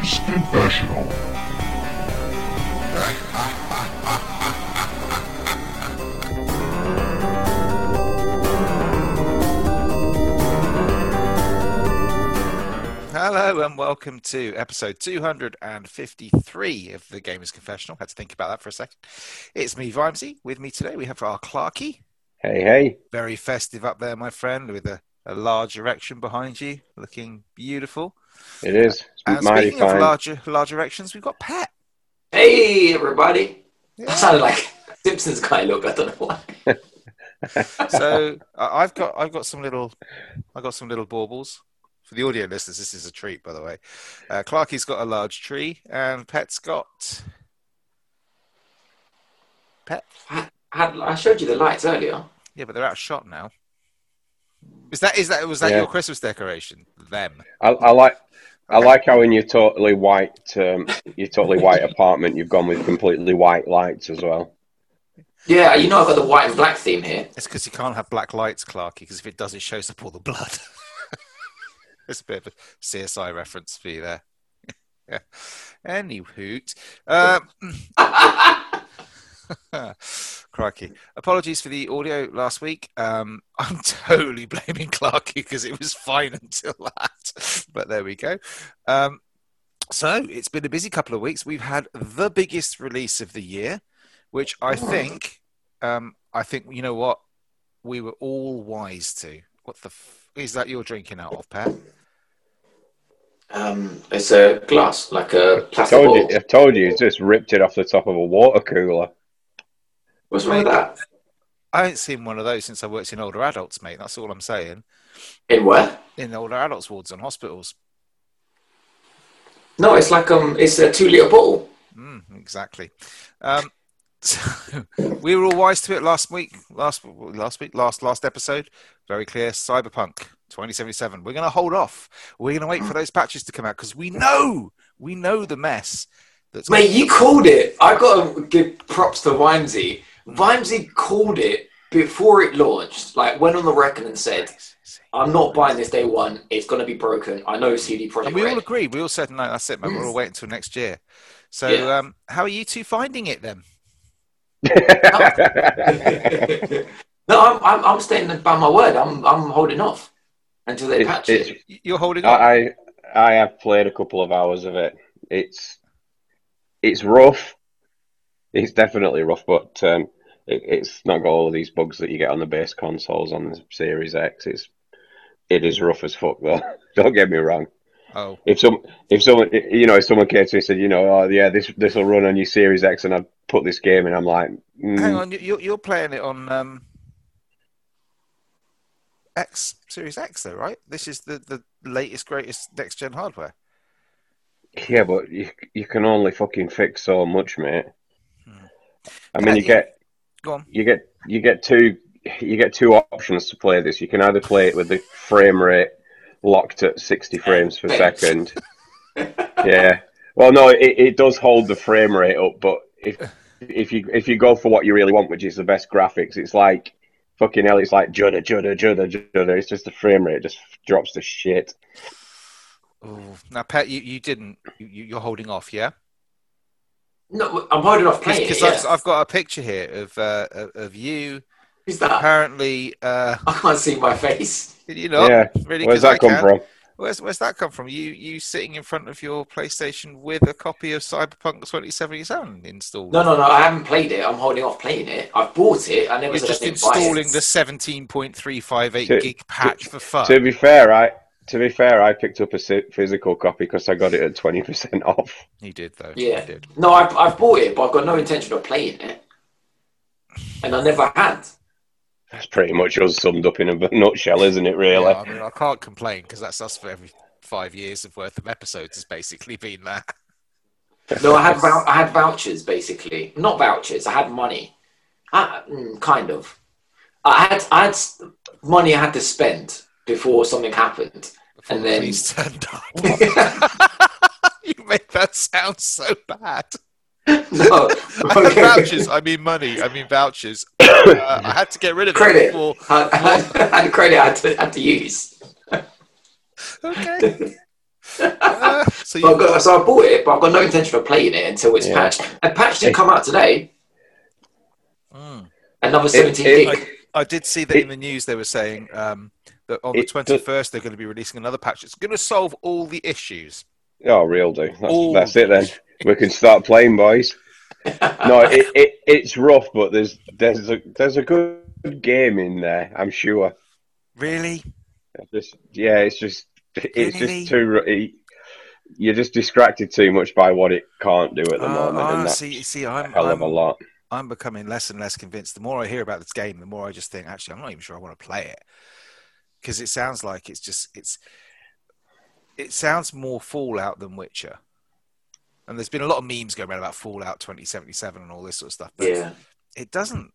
Gamer's Confessional. Hello and welcome to episode 253 of the Gamers Confessional. Had to think about that for a second. It's me, Vimesy. With me today, we have our Clarky. Hey, hey. Very festive up there, my friend, with a, a large erection behind you, looking beautiful. It is. It's And mighty speaking of fine. larger, large erections, we've got Pat. Hey, everybody. Yeah. I sounded like Simpsons guy look. I don't know why. So I- I've got I've got some little I've got some little baubles. For the audio listeners, this is a treat, by the way. Uh, Clarky's got a large tree, and Pet's got Pet. I, had, I showed you the lights earlier. Yeah, but they're out of shot now. Is that is that was that Yeah. your Christmas decoration? Them. I, I like. I like how in your totally white, um, your totally white apartment, you've gone with completely white lights as well. Yeah, you know I've got the white and black theme here. It's because you can't have black lights, Clarky, because if it does, it shows up all the blood. it's a bit of a CSI reference for you there. yeah. Any hoot. Um, crikey. Apologies for the audio last week. Um, I'm totally blaming Clarky because it was fine until that. But there we go. Um, so it's been a busy couple of weeks. We've had the biggest release of the year, which I think, um, I think you know what, we were all wise to. What the f- is that you're drinking out of, Pat? Um, it's a glass, like a I plastic told bottle. you. I told you. It's just ripped it off the top of a water cooler. What's wrong with that? I ain't seen one of those since I worked in older adults, mate. That's all I'm saying. In where? In older adults wards and hospitals. No, it's like um, it's a two liter bottle. Mm, exactly. Um, so we were all wise to it last week. Last last week, last last episode. Very clear. Cyberpunk 2077. We're going to hold off. We're going to wait for those patches to come out because we know we know the mess. That's Mate, you called it. I got to give props to Vimesy. Vimesy called it before it launched. Like went on the record and said, "I'm not buying this day one. It's going to be broken. I know CD Projekt And we all agree. We all said, no, that's it, man. We're all waiting until next year. So, Yeah. um, how are you two finding it then? no, I'm, I'm, I'm staying by my word. I'm, I'm holding off until they It- patch it's- it. You're holding on. I, I I have played a couple of hours of it. It's it's rough. It's definitely rough, but um, it, it's not got all of these bugs that you get on the base consoles on the Series X. It's it is rough as fuck though. Don't get me wrong. oh, If some if someone you know if someone came to me and said you know oh yeah this this will run on your Series X and I'd put this game in I'm like mm, hang on. you- You're, playing it on um, X Series X, though, right? This is the, the latest, greatest next gen hardware. yeah but you you can only fucking fix so much mate. Hmm. I mean you Yeah, get Go on. you get you get two you get two options to play this. You can either play it with the frame rate locked at 60 frames per second. yeah. Well, no, it, it does hold the frame rate up, but if if you if you go for what you really want, which is the best graphics, it's like fucking hell. It's like judder, judder, judder, judder. It's just the frame rate just drops to shit. Ooh. Now, Pat, you, you didn't. You, you- you're holding off, yeah? No, I'm holding off playing Because it. I've, I've got a picture here of uh, of- of you. Who's that? Apparently, uh, I can't see my face. did you not? yeah. Really? Where's 'Cause I that come can. from? Where's where's that come from? You you sitting in front of your PlayStation with a copy of Cyberpunk 2077 installed? No, no, no. I haven't played it. I'm holding off playing it. I've bought it. I never You're just I didn't buy installing the 17.358 To- gig patch for fun. To be fair, I to be fair, I picked up a physical copy because I got it at 20% off. He did though. Yeah. You did. No, I've, I've bought it, but I've got no intention of playing it. And I never had. That's pretty much us summed up in a nutshell, isn't it? Really? Yeah, I mean, I can't complain because that's us for every five years of worth of episodes has basically been that. No, I had vou- I had vouchers basically. Not vouchers. I had money. I, mm, kind of. I had I had money I had to spend before something happened. Before And the then- police turned up. you make that sound so bad. no, I vouchers. I mean money. I mean vouchers. Uh, I had to get rid of it Credit. before. I, I, had, I credit I had to, had to use. Okay. Uh, so So, you I've got, so I bought it, but I've got no intention of playing it until it's Yeah. patched. And patch didn't come out today. Mm. Another 17 it- gig. I did see that It- in the news they were saying um, that on the 21st they're going to be releasing another patch. It's going to solve all the issues. Oh, real do. That's, All that's it then. We can start playing, boys. No, it, it it's rough, but there's there's a there's a good game in there. I'm sure. Really? Just yeah, it's just it's Really? just too. ru- it- You're just distracted too much by what it can't do at the Uh, moment, ah, and that's see, see, a I'm, hell of a I'm, lot. I'm becoming less and less convinced. The more I hear about this game, the more I just think, actually, I'm not even sure I want to play it because it sounds like it's just it's it sounds more Fallout than Witcher. And there's been a lot of memes going around about Fallout 2077 and all this sort of stuff, but Yeah. it doesn't.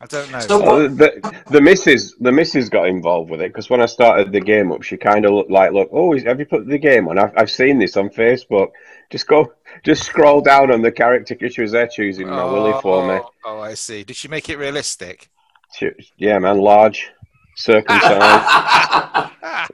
I don't know. So- Oh, the, the missus the missus got involved with it because when I started the game up, she kind of looked like, "Look, oh, have you put the game on? I've, I've seen this on Facebook. Just go, just scroll down on the character because she was there choosing my Willy for me. Oh, Oh, I see. Did she make it realistic? She, yeah, man, large, circumcised.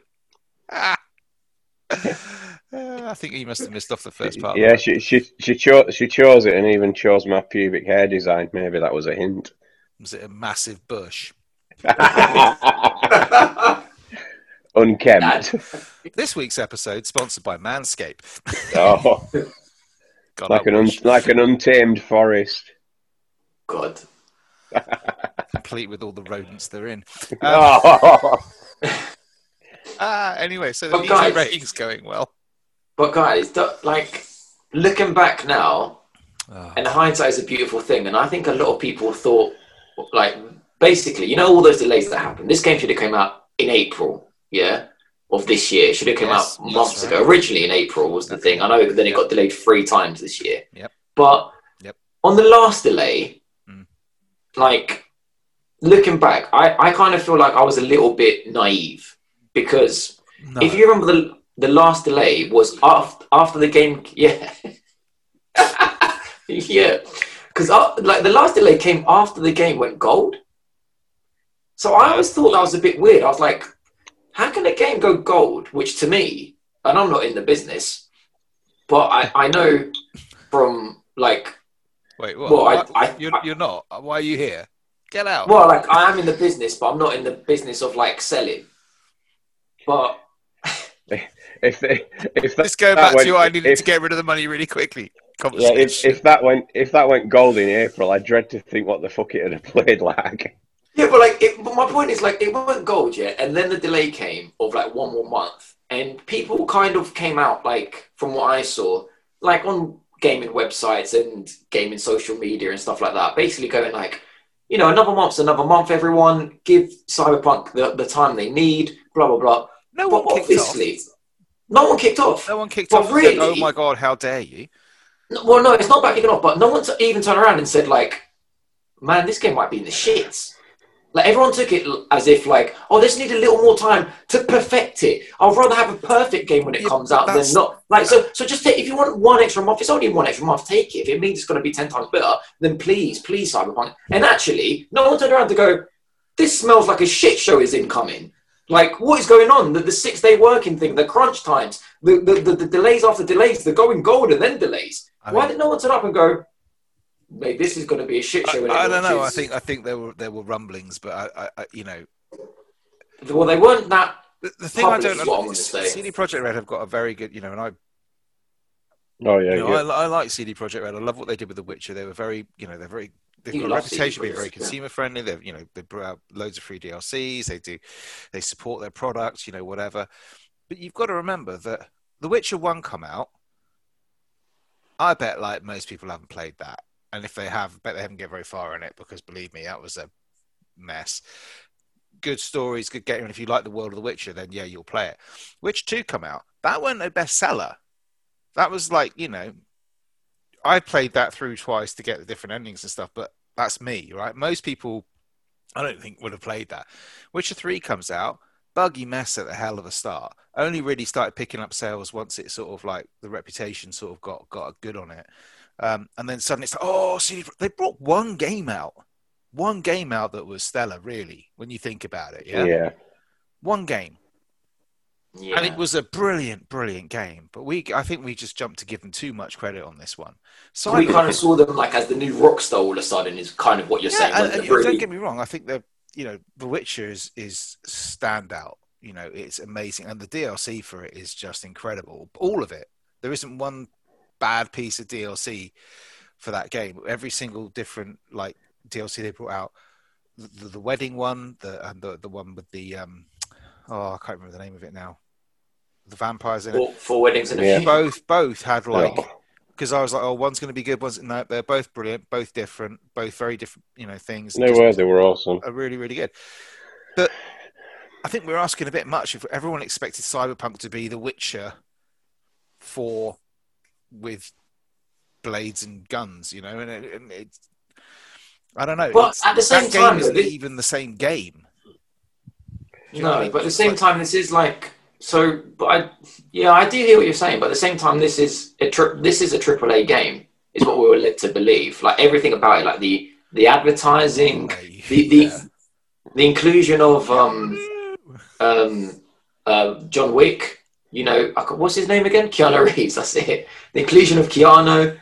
I think you must have missed off the first part. yeah, she she she chose she chose it and even chose my pubic hair design. Maybe that was a hint. Was it a massive bush? Unkempt. This week's episode sponsored by Manscaped. Oh, God, like I an um, un, like an untamed forest. God. Complete with all the rodents they're in. Um, Oh. ah, anyway, so the But guys- rating's going well. But guys, like looking back now, Oh, and hindsight is a beautiful thing. And I think a lot of people thought, like, basically, you know, all those delays that happened. This game should have come out in April, yeah, of this year. It should have come Yes, out months right. ago. Originally in April was the thing. I know then it got delayed three times this year. Yep. But Yep. on the last delay, Mm. like looking back, I, I kind of feel like I was a little bit naive because no. if you remember the the last delay was after after the game, yeah, yeah, because like the last delay came after the game went gold. So I always thought that was a bit weird. I was like, how can a game go gold? Which to me, and I'm not in the business, but I I know from like Wait, what? well, I- I- you're, you're not. Why are you here? Get out. well like I am in the business, but I'm not in the business of like selling. But if they, if that, Let's go back went- to I needed if- to get rid of the money really quickly. yeah, if, if that went if that went gold in April, I dread to think what the fuck it would have played like. Yeah, but like, it, but my point is like, it wasn't gold yet, and then the delay came of like one more month, and people kind of came out like, from what I saw, like on gaming websites and gaming social media and stuff like that, basically going like, you know, another month's another month. Everyone give Cyberpunk the, the time they need. Blah blah blah. no But one kicked off. obviously, no one kicked off. No one kicked But off. and said, really- oh my god, how dare you? No- Well, no, it's not about kicking off, but no one t- even turned around and said like, "Man, this game might be in the shits." Like everyone took it as if like, "Oh, this need a little more time to perfect it." I'd rather have a perfect game when it Yeah, comes out than not. Like, so, so just take if you want one extra month, it's only one extra month. Take it. If it means it's going to be ten times better, then please, please, Cyberpunk. And actually, no one turned around to go, "This smells like a shit show is incoming." Like, what is going on? The, the six day working thing, the crunch times, the, the, the, the delays after delays, the going gold and then delays. I Why mean- did no one turn up and go, mate, this is going to be a shit show? when I don't know. I think I think there were there were rumblings, but I, I, I you know, Well, they weren't that. the, the thing I don't is know gonna is say. CD Projekt Red have got a very good, you know, and I Oh yeah, You know, yeah. I, I like CD Projekt Red. I love what they did with The Witcher. They were very, you know, they're very. They've You got a reputation of being very Projekt, yeah. consumer friendly. They've, you know, they brought out loads of free DLCs. They do, they support their products. You know, whatever. But you've got to remember that The Witcher One come out. I bet, like most people, haven't played that, and if they have, bet they haven't get very far in it because, believe me, that was a mess. Good stories, good game. And if you like the world of The Witcher, then yeah, you'll play it. Witcher Two come out. That wasn't a bestseller. That was like, you know, I played that through twice to get the different endings and stuff, but that's me, right? Most people, I don't think, would have played that. Witcher 3 comes out, buggy mess at the hell of a start. Only really started picking up sales once it sort of like the reputation sort of got got good on it. Um, and then suddenly it's like, oh, CD, they brought one game out. One game out that was stellar, really, when you think about it. Yeah. yeah. One game. Yeah. and it was a brilliant, brilliant game. But we, I think we just jumped to give them too much credit on this one. So we kind of saw them like as the new rock star all of a sudden is kind of what you're saying. Yeah, when and- and really- don't get me wrong. I think the you know The Witcher is is standout. You know, it's amazing, and the DLC for it is just incredible. All of it. There isn't one bad piece of DLC for that game. Every single different like DLC they brought out, the, the, the wedding one, the and the the one with the um, oh I can't remember the name of it now. The vampires in it. for, for weddings and a Yeah. few. Both both had like Yeah. because I was like, oh, one's going to be good, one's no, they're both brilliant, both different, both very different, you know, things. They Just- were, they were awesome. are really, really good. But I think we're asking a bit much if everyone expected Cyberpunk to be The Witcher for with blades and guns, you know, and, it, and it's I don't know. But at the same time, isn't this- even the same game. You know I No, mean? but at the same time, this is like so. But I, yeah, I do hear what you're saying. But at the same time, this is a tri- this is a triple A game, is what we were led to believe. Like everything about it, like the the advertising, the the, Yeah. the inclusion of um um uh, John Wick. You know, what's his name again? Keanu Reeves. That's it. The inclusion of Keanu.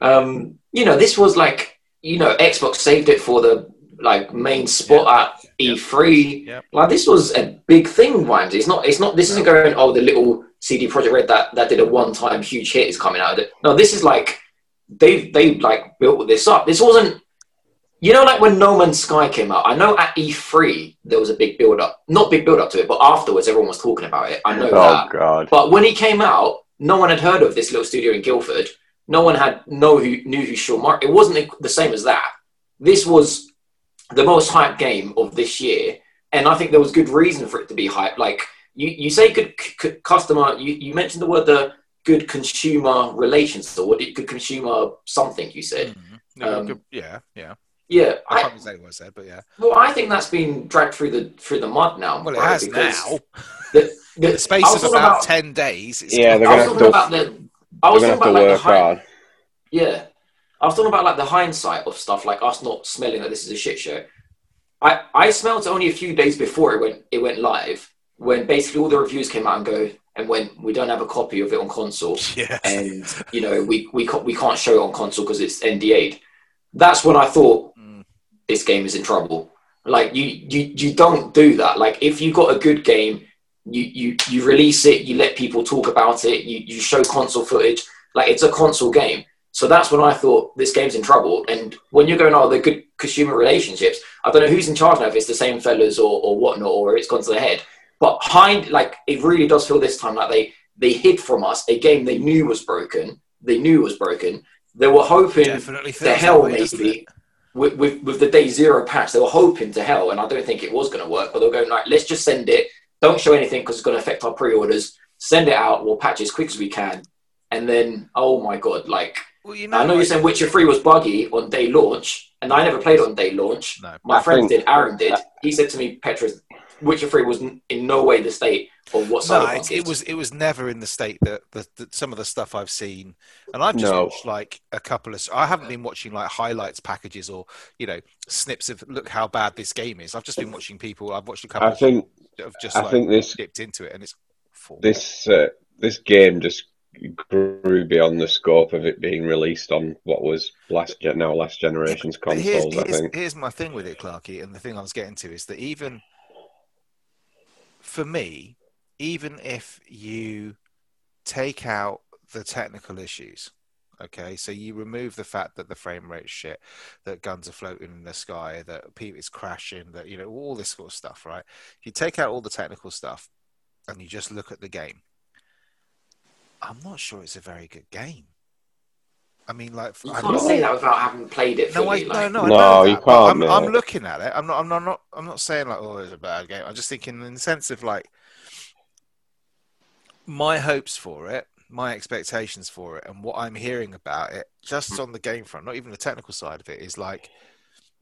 Um, you know, this was like you know, Xbox saved it for the like main spot at E3. Yep. Like this was a big thing, Vimesy. It's not. It's not. This isn't going. Oh, the little CD Projekt Red that that did a one-time huge hit is coming out of it. No, this is like they've they like built this up. This wasn't. You know, like when No Man's Sky came out. I know at E3 there was a big build-up. Not big build-up to it, but afterwards everyone was talking about it. I know Oh that. god. But when he came out, no one had heard of this little studio in Guildford. No one had know who knew who Sean Mark. It wasn't the same as that. This was the most hyped game of this year, and I think there was good reason for it to be hyped. Like you, you say, good c- c- customer. You, you mentioned the word the good consumer relations, or what did- good consumer something. You said, Mhm. No, Um, good- yeah, yeah. Yeah. I I, can't exactly what I said, but yeah. well, I think that's been dragged through the through the mud now. Well, it right? has Because now. The, the, The space I of about, about- ten days. It's Yeah, they're gonna have talking to- about the. I We're was gonna talking have about to like the work hard. Yeah. I was talking about like the hindsight of stuff, like us not smelling that this is a shit show. I, I smelled it only a few days before it went it went live, when basically all the reviews came out and go and when we don't have a copy of it on console Yeah. and you know we we can't, we can't show it on console because it's NDA'd. That's when I thought. This game is in trouble. Like you you you don't do that. Like if you got a good game, you you you release it, you let people talk about it, you you show console footage. Like it's a console game. So that's when I thought this game's in trouble. And when you're going, oh, the good consumer relationships, I don't know who's in charge now, if it's the same fellas or, or whatnot, or it's gone to the head. But hind, like, it really does feel this time like they, they hid from us a game they knew was broken. They knew it was broken. They were hoping Definitely to hell, way, maybe? With, with, with the day zero patch. They were hoping to hell, and I don't think it was going to work. But they were going, like, let's just send it. Don't show anything because it's going to affect our pre orders. Send it out. We'll patch it as quick as we can. And then, oh my God, like, Well, you know, I know you're saying Witcher 3 was buggy on day launch, and I never played on day launch. No. My I friends think- did, Aaron did. He said to me, Petrus, Witcher 3 was n- in no way the state of what No, Cyberpunk it, it is. was it was never in the state that, that, that some of the stuff I've seen, and I've just No. watched like a couple of. I haven't been watching like highlights packages or you know snips of look how bad this game is. I've just been watching people. I've watched a couple I think that have just I like think this dipped into it, and it's awful. this uh, this game just grew beyond the scope of it being released on what was last gen now last generation's But here's, consoles. I think. here's my thing with it, Clarky, and the thing I was getting to is that even for me, even if you take out the technical issues, okay, so you remove the fact that the frame rate shit, that guns are floating in the sky, that people is crashing, that you know all this sort of stuff, right? You take out all the technical stuff and you just look at the game, I'm not sure it's a very good game. I mean, like You I can't don't- say that without having played it no, fully. no, like, no, I No, you that, can't, I'm. I'm looking at it. I'm not. I'm not. I'm not. I'm not saying like, oh, it's a bad game. I'm just thinking in the sense of like my hopes for it, my expectations for it, and what I'm hearing about it, just on the game front, not even the technical side of it, is like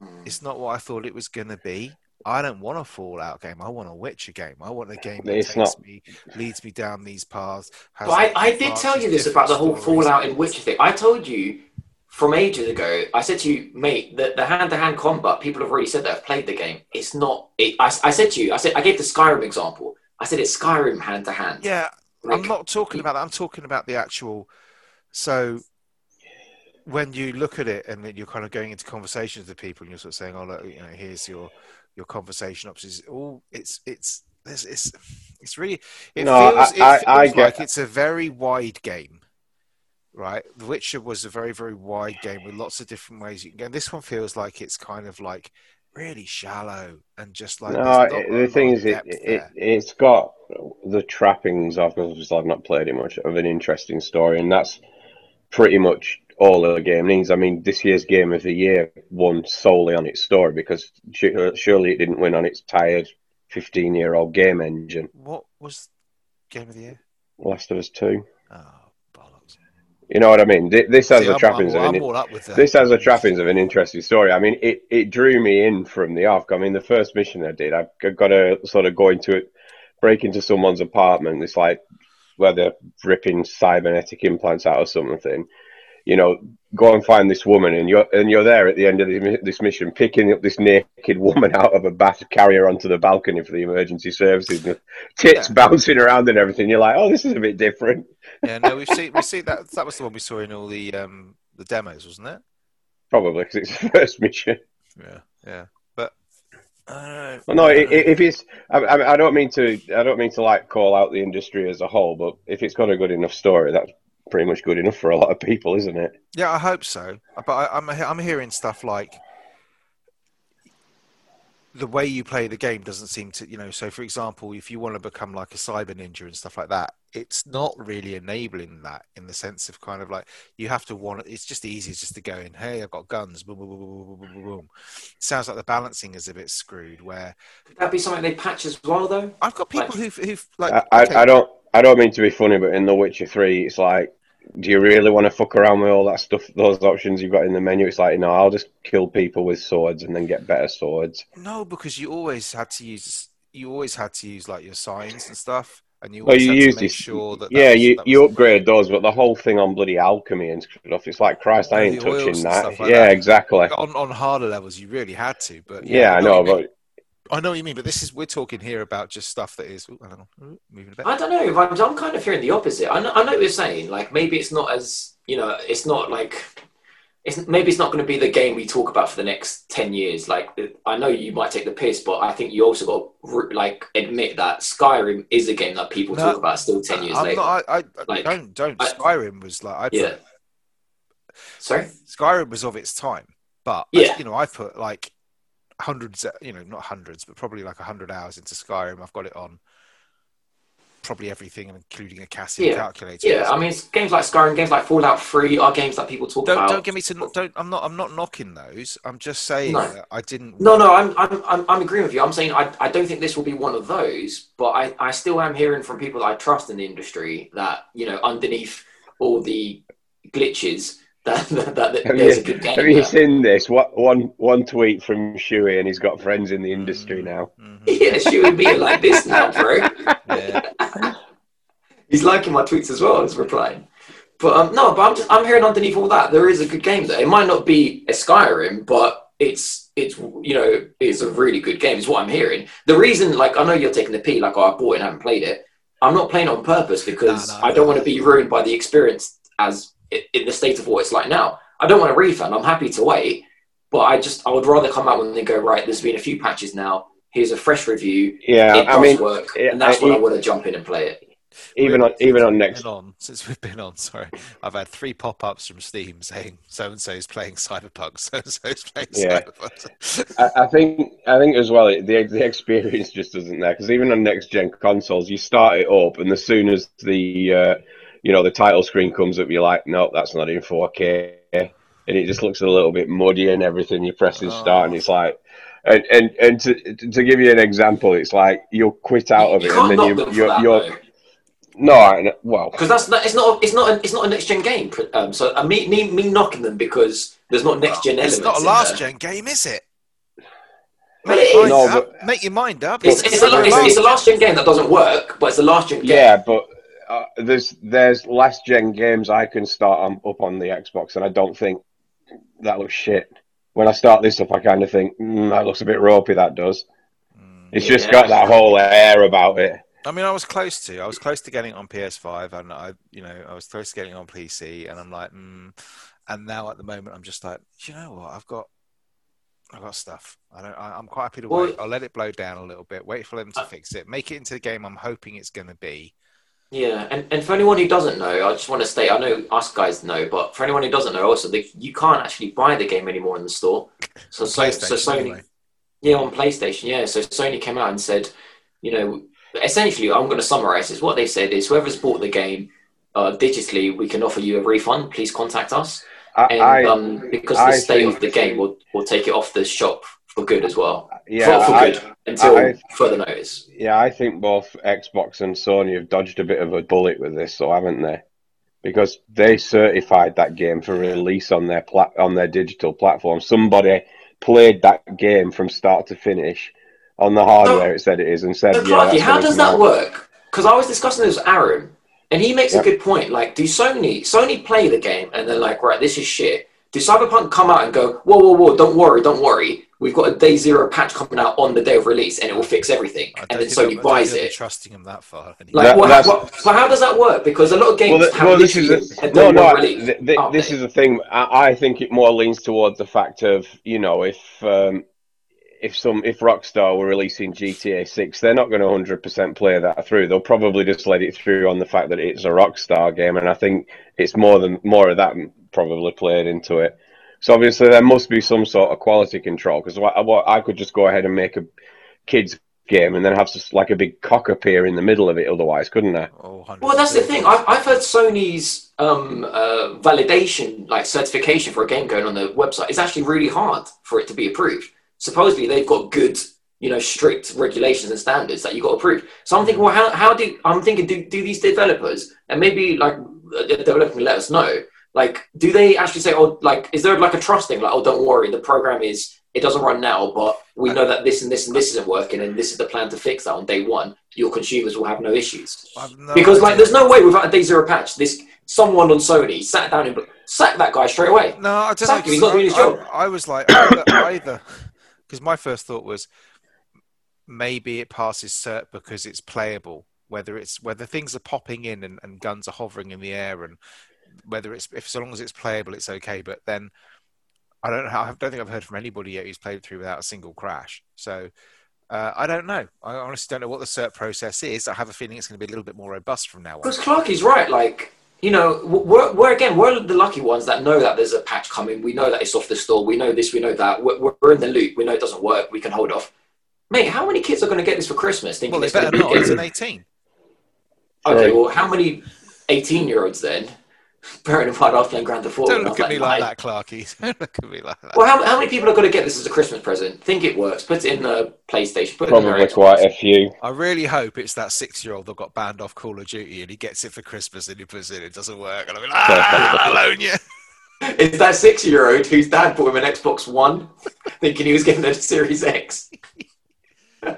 Mm. it's not what I thought it was going to be. I don't want a Fallout game. I want a Witcher game. I want a game that It's takes not- me, leads me down these paths. has But I, I did tell you this about the whole. Fallout and Witcher thing. I told you from ages ago. I said to you, mate, that the hand-to-hand combat. People have already said that. Have played the game. It's not. It, I, I said to you. I said I gave the Skyrim example. I said it's Skyrim hand to hand. Yeah, Like, I'm not talking about that. I'm talking about the actual. So when you look at it and then you're kind of going into conversations with people and you're sort of saying, "Oh, look, you know, here's your your conversation options." All it's it's it's it's, it's really it No, feels, I- it I- feels I get- like it's a very wide game. Right, The Witcher was a very, very wide game with lots of different ways you can go. And this one feels like it's kind of like really shallow and just like no, it- the thing is, it, it it's got the trappings of because I've not played it much of an interesting story, and that's pretty much all the game needs. I mean, this year's game of the year won solely on its story because uh, surely it didn't win on its tired fifteen-year-old game engine. What was game of the year? Last of Us Two. Oh bollocks! You know what I mean? This has See, the I'm, trappings I'm, of I'm an up with that. This has the trappings of an interesting story. I mean, it, it drew me in from the off. I mean, the first mission I did, I got to sort of go into it, break into someone's apartment. It's like where they're ripping cybernetic implants out or something. You know, go and find this woman, and you're and you're there at the end of the, this mission, picking up this naked woman out of a bath, carry her onto the balcony for the emergency services, and tits Yeah. bouncing around and everything. You're like, oh, this is a bit different. Yeah, no, we've seen we see that that was the one we saw in all the um the demos, wasn't it? Probably because it's the first mission. Yeah, yeah. But uh, Well, no, if it's, I, I I don't mean to, I don't mean to like call out the industry as a whole, but if it's got a good enough story, that's pretty much good enough for a lot of people, isn't it? yeah, I hope so. But I, I'm I'm hearing stuff like the way you play the game doesn't seem to, you know. So, for example, if you want to become like a cyber ninja and stuff like that, it's not really enabling that in the sense of kind of like you have to want. It, it's just easy just to go in. Hey, I've got guns. Boom, boom, boom, boom, boom, boom, boom, boom. Sounds like the balancing is a bit screwed. Where Could that be something they patch as well, though? I've got people Like- who've who've like I, I, okay, I don't, I don't mean to be funny, but in The Witcher Three, it's like, do you really want to fuck around with all that stuff, those options you've got in the menu? It's like, no, I'll just kill people with swords and then get better swords. No, because you always had to use you always had to use like your signs and stuff, and you Well, you had to make this, sure that, that yeah, was- you, that you upgrade those, but the whole thing on bloody alchemy and stuff, it's like, Christ, I ain't touching that. like yeah, that. exactly. on on harder levels you really had to. But Yeah, I know but I know what you mean. But this is we're talking here about just stuff that is ooh, hang on, ooh, moving a bit. I don't know. I'm, I'm kind of hearing the opposite. I know, I know what you're saying. Like maybe it's not as you know, it's not like it's maybe it's not going to be the game we talk about for the next ten years. Like I know you might take the piss, but I think you also got to like admit that Skyrim is a game that people No, talk about still ten years I'm later. not. I, I, Like, don't don't. I- Skyrim was like I put, yeah. Sorry. Skyrim was of its time, but Yeah. you know I put like hundreds, you know, not hundreds, but probably like a hundred hours into Skyrim. I've got it on probably everything, including a Casio Yeah. calculator. Yeah, I mean, it's games like Skyrim, games like Fallout Three are games that people talk don't about. don't get me to don't. I'm not. I'm not knocking those. I'm just saying No. that I didn't. No, no, I'm, I'm, I'm, I'm agreeing with you. I'm saying I, I don't think this will be one of those, but I, I still am hearing from people that I trust in the industry that, you know, underneath all the glitches, that, that, that, Have there's you- a good game. have you seen this? What one one tweet from Shuey, and he's got friends in the industry now. Mhm. Yeah, she would be like this now, bro. Yeah. He's liking my tweets as well as replying. But um, no, but I'm just I'm hearing underneath all that there is a good game there. It might not be a Skyrim, but it's it's you know it's a really good game. Is what I'm hearing. The reason, like I know you're taking the P, like oh, I bought it and haven't played it. I'm not playing it on purpose because No, no, I don't no. want to be ruined by the experience as i- in the state of what it's like now. I don't want a refund. I'm happy to wait, but I just I would rather come out when they go right. There's been a few patches now. Here's a fresh review. Yeah, it does I mean, work, yeah, and that's I- when I want to jump in and play it. even on even on next. on since we've been on. Sorry, I've had three pop-ups from Steam saying so and so is playing Cyberpunk, so and so is playing Yeah. Cyberpunk. I, I think I think as well the the experience just isn't there because even on next gen consoles, you start it up, and as soon as the uh, you know the title screen comes up, you're like, no, that's not in 4K, and it just looks a little bit muddy and everything. You press and start, and it's like. And, and and to to give you an example, it's like you'll quit out of you it, can't and then knock you them for you're, that, you're no, I, well, Because that's not, it's not it's not a, it's not a next gen game. Um, so uh, me, me me knocking them because there's not next gen elements. It's not a last gen game, is it? Make it your is. mind No, up. Make your mind up. It's, it's, a, It's- it's, it's a last gen game that doesn't work, but it's a last gen game. yeah, but uh, there's there's last gen games I can start on, up on the Xbox, and I don't think that looks shit. When I start this up, I kind of think mm, that looks a bit ropey. That does. It's just got that whole air about it. I mean, I was close to. I was close to getting it on PS5, and I, you know, I was close to getting it on PC, and I'm like, mm. and now at the moment, I'm just like, you know what? I've got, I've got stuff. I don't. I, am quite happy to Well- wait. I'll let it blow down a little bit. Wait for them to fix it. Make it into the game I'm hoping it's going to be. Yeah, and, and for anyone who doesn't know, I just want to state, I know us guys know, but for anyone who doesn't know, also, they, you can't actually buy the game anymore in the store. So, so, so Sony, anyway. yeah, on PlayStation, yeah. So Sony came out and said, you know, essentially, I'm going to summarize this. What they said is, whoever's bought the game uh, digitally, we can offer you a refund. Please contact us. And I, I um, because of I the state of the game, we'll, we'll take it off the shop for good as well. Yeah, for, I, good until I- further notice. yeah, I think both Xbox and Sony have dodged a bit of a bullet with this, so haven't they? Because they certified that game for release on their plat- on their digital platform. Somebody played that game from start to finish on the hardware. it said it is, and said, "Yeah, Clarky, that's how does that out." work? Because I was discussing this with Aaron, and he makes Yep. a good point. Like, do Sony Sony play the game and they're like, right, this is shit. Do Cyberpunk come out and go, whoa, whoa, whoa, don't worry, don't worry. We've got a day zero patch coming out on the day of release, and it will fix everything. I And then think Sony they'll- I don't buys think they'll be it. Trusting them that far. anyway. Like, That- what, what, so how does that work? Because a lot of games Well, have well, this is a, a no, no. one I- release. th- th- this they? is the thing. I, I think it more leans towards the fact of you know if um, if some if Rockstar were releasing GTA Six, they're not going to hundred percent play that through. They'll probably just let it through on the fact that it's a Rockstar game, and I think it's more than more of that probably played into it. So obviously there must be some sort of quality control because what, what I could just go ahead and make a kids game and then have just like a big cock appear in the middle of it otherwise, couldn't I? Oh, Well, that's the thing. I've, I've heard Sony's um, uh, validation, like certification for a game going on the website, is actually really hard for it to be approved. Supposedly, they've got good, you know, strict regulations and standards that you got to approve. So I'm thinking, well, how, how do I'm thinking, do, do these developers and maybe like the developer can let us know, like, do they actually say, oh, like, is there like a trust thing, like, oh, don't worry, the program is it doesn't run now, but we know that this and this and this isn't working, and this is the plan to fix that on day one. Your consumers will have no issues no because like there's no way without a day zero patch this someone on sony sat down and sacked that guy straight away No, I don't Sack know. him, he's not doing his I, job. I, I was like either, either because my first thought was maybe it passes cert because it's playable. Whether it's whether things are popping in and, and guns are hovering in the air, and whether it's if so long as it's playable, it's okay. But then I don't know. I don't think I've heard from anybody yet who's played through without a single crash. So. Uh, I don't know. I honestly don't know what the cert process is. I have a feeling it's going to be a little bit more robust from now on. because clarky's right like you know we're, we're again we're the lucky ones that know that there's a patch coming we know that it's off the store we know this we know that we're, we're in the loop we know it doesn't work we can hold off mate how many kids are going to get this for christmas thinking Well, they it's better be not. It's good? an 18. okay well how many 18 year olds then bearing in mind I was playing Grand Theft Auto Don't look was at me like "Mate, that, Clarky. Don't look at me like that. well how, how many people are going to get this as a christmas present think it works put it in the playstation put it in Probably their quite a few. I really hope it's that six-year-old that got banned off Call of Duty and he gets it for Christmas and he puts it in. It doesn't work, and I'm like, ah, alone you. It's that six-year-old whose dad bought him an Xbox One, thinking he was getting a Series X.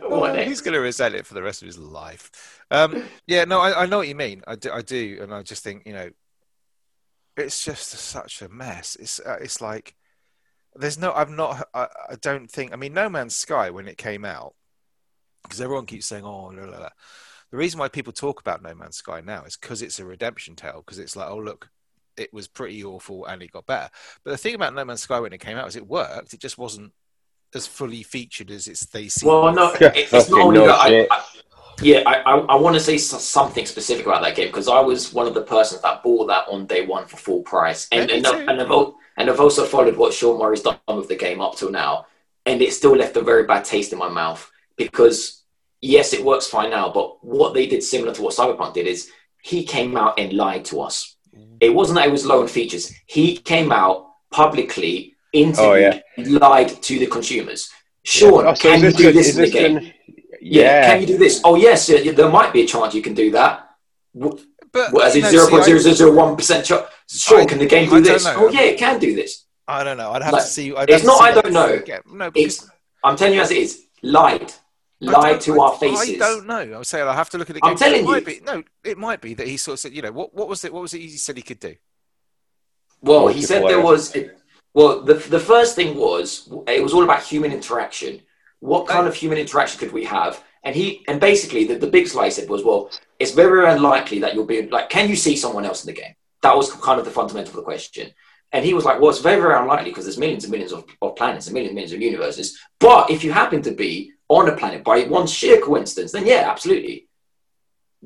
what he's going to resent it for the rest of his life. Um, yeah, no, I, I know what you mean. I do, I do, and I just think you know, it's just such a mess. It's uh, it's like there's no. I've not. I, I don't think. I mean, No Man's Sky when it came out, because everyone keeps saying, "Oh, la, la, la." the reason why people talk about No Man's Sky now is because it's a redemption tale. Because it's like, oh look, it was pretty awful and it got better. But the thing about No Man's Sky when it came out is it worked. It just wasn't as fully featured as it's they seem. Well, no, it, it's not only no that. I. I, yeah, I, I, I want to say something specific about that game because I was one of the persons that bought that on day one for full price, and Yeah, me and. I've- and, I've, and I've also followed what Sean Murray's done with the game up till now, and it still left a very bad taste in my mouth because yes, it works fine now, but what they did similar to what Cyberpunk did is he came out and lied to us. Mm. It wasn't that it was low in features. He came out publicly, interviewed, Oh, lied to the consumers. Sean, Oh, so can you do an- this in the this game? an- Yeah. yeah. Can you do this? Oh, yes. yeah, there might be a chance you can do that. W- But Well, as in no, zero see, point I- zero zero zero one percent chance. Sure, I- can the game do this? know. Oh, yeah, it can do this. I don't know. I'd have Like, to see. I'd it's not see I don't know. the No, because It's. I'm telling you as it is. Lied. I Lied don't- to our faces. I don't know. I was saying I have to look at the I'm telling it might you. Be, no, it might be that he sort of said, you know, what what was it? What was it? He said he could do. Well, he said there Multiplayer. was. Well, the the first thing was it was all about human interaction. What kind of human interaction could we have? And he and basically the, the big slice said was, well, it's very unlikely that you'll be like, can you see someone else in the game? That was kind of the fundamental of the question. And he was like, well, it's very, very unlikely because there's millions and millions of, of planets and millions and millions of universes. But if you happen to be on a planet by one sheer coincidence, then yeah, absolutely.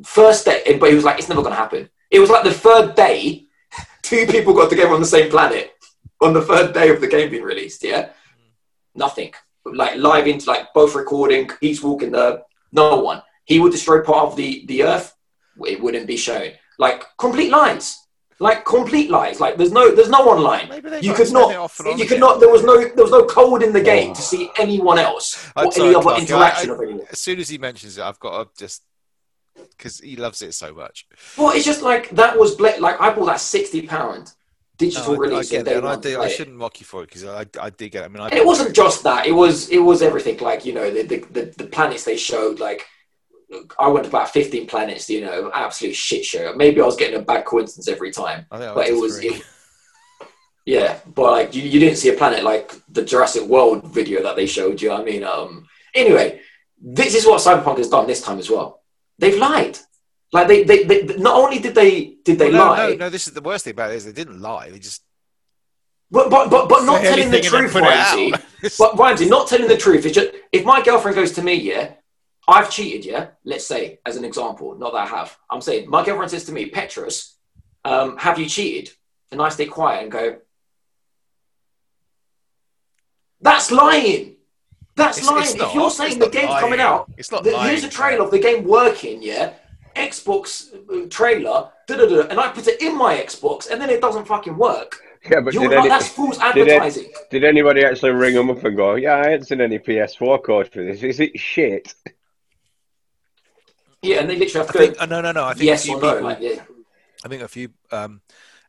First day, but he was like, it's never going to happen. It was like the third day, two people got together on the same planet on the third day of the game being released. Yeah, nothing. Like live into like both recording. He's walking the no one. He would destroy part of the the Earth. It wouldn't be shown. Like complete lies like complete lies. Like there's no there's no online. You could not. You could not. There was no there was no code in the oh. game to see anyone else or sorry, any other Clark, interaction I, I, of anyone. As soon as he mentions it, I've got to just because he loves it so much. Well, it's just like that was bla- like I bought that sixty pound digital no, release. I, I get and I, do, I shouldn't mock you for it because I, I did get. It. I mean, I it wasn't just that. It was it was everything. Like you know the the, the, the planets they showed like I went about 15 planets, you know, absolute shit show. Maybe I was getting a bad coincidence every time. but it was, it, yeah, but like you, you didn't see a planet like the Jurassic World video that they showed you. I mean, um, anyway, this is what Cyberpunk has done this time as well. They've lied. Like they, they, they not only did they did they well, no, lie. No, no, this is the worst thing about it is they didn't lie. They just but but but, but not telling the truth, Ramsey. but Ramsey, not telling the truth. It's just if my girlfriend goes to me, yeah, I've cheated, yeah. Let's say, as an example, not that I have. I'm saying my girlfriend says to me, Petrus, um, have you cheated? And I stay quiet and go, that's lying. That's it's, lying. It's if you're saying the game's lying. coming out, it's not the, lying, here's a trailer of the game working, yeah. Xbox uh, trailer, and I put it in my Xbox, and then it doesn't fucking work. Yeah, but did any, that's false advertising. Did, did, anybody actually ring them up and go, "Yeah, I ain't seen any PS4 code for this. Is it shit?" Yeah, and they literally have to I think, uh, no, no, no. I think yes or no. like, yeah. I think a few um,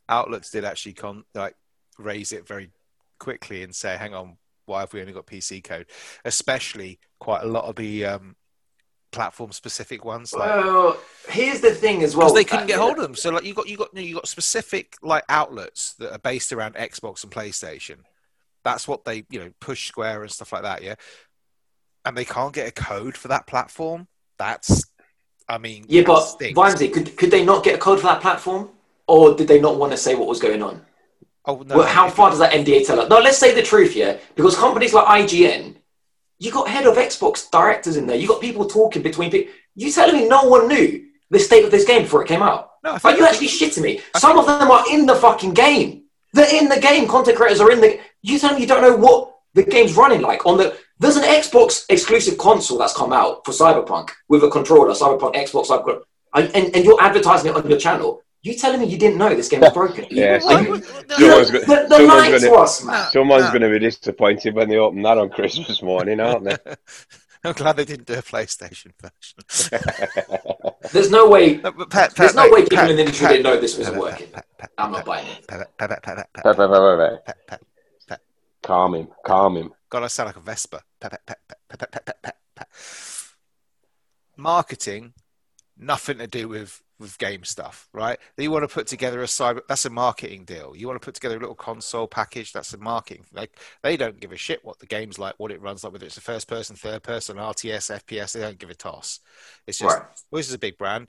outlets did actually con like raise it very quickly and say, "Hang on, why have we only got PC code?" Especially quite a lot of the um, platform specific ones. Like, well, here's the thing as well. Because they couldn't get hold of them. So like you got you got you got specific like outlets that are based around Xbox and PlayStation. That's what they you know push Square and stuff like that. Yeah, and they can't get a code for that platform. That's I mean, yeah, but Vimesy, could could they not get a code for that platform, or did they not want to say what was going on? Oh no! Well, how far does that NDA tell us? No, let's say the truth, yeah. Because companies like IGN, you got head of Xbox directors in there. You got people talking between people. You telling me no one knew the state of this game before it came out? No, are you actually shitting me? Some of them are in the fucking game. They're in the game. Content creators are in the. You telling me you don't know what the game's running like on the there's an Xbox exclusive console that's come out for Cyberpunk with a controller, Cyberpunk Xbox, Cyberpunk, and, and you're advertising it on your channel. You telling me you didn't know this game was broken? yeah, someone's, the, the someone's, gonna, us, man. someone's going to be disappointed when they open that on Christmas morning, aren't they? I'm glad they didn't do a PlayStation version. there's no way. No, Pat, Pat, there's no way people Pat, in the industry didn't know this wasn't working. I'm not buying it. Calm him, calm him. God, I sound like a Vespa. Marketing, nothing to do with with game stuff, right? You want to put together a cyber that's a marketing deal. You want to put together a little console package, that's a marketing. Like they don't give a shit what the game's like, what it runs like, whether it's a first person, third person, RTS, FPS, they don't give a toss. It's just right. well, this is a big brand.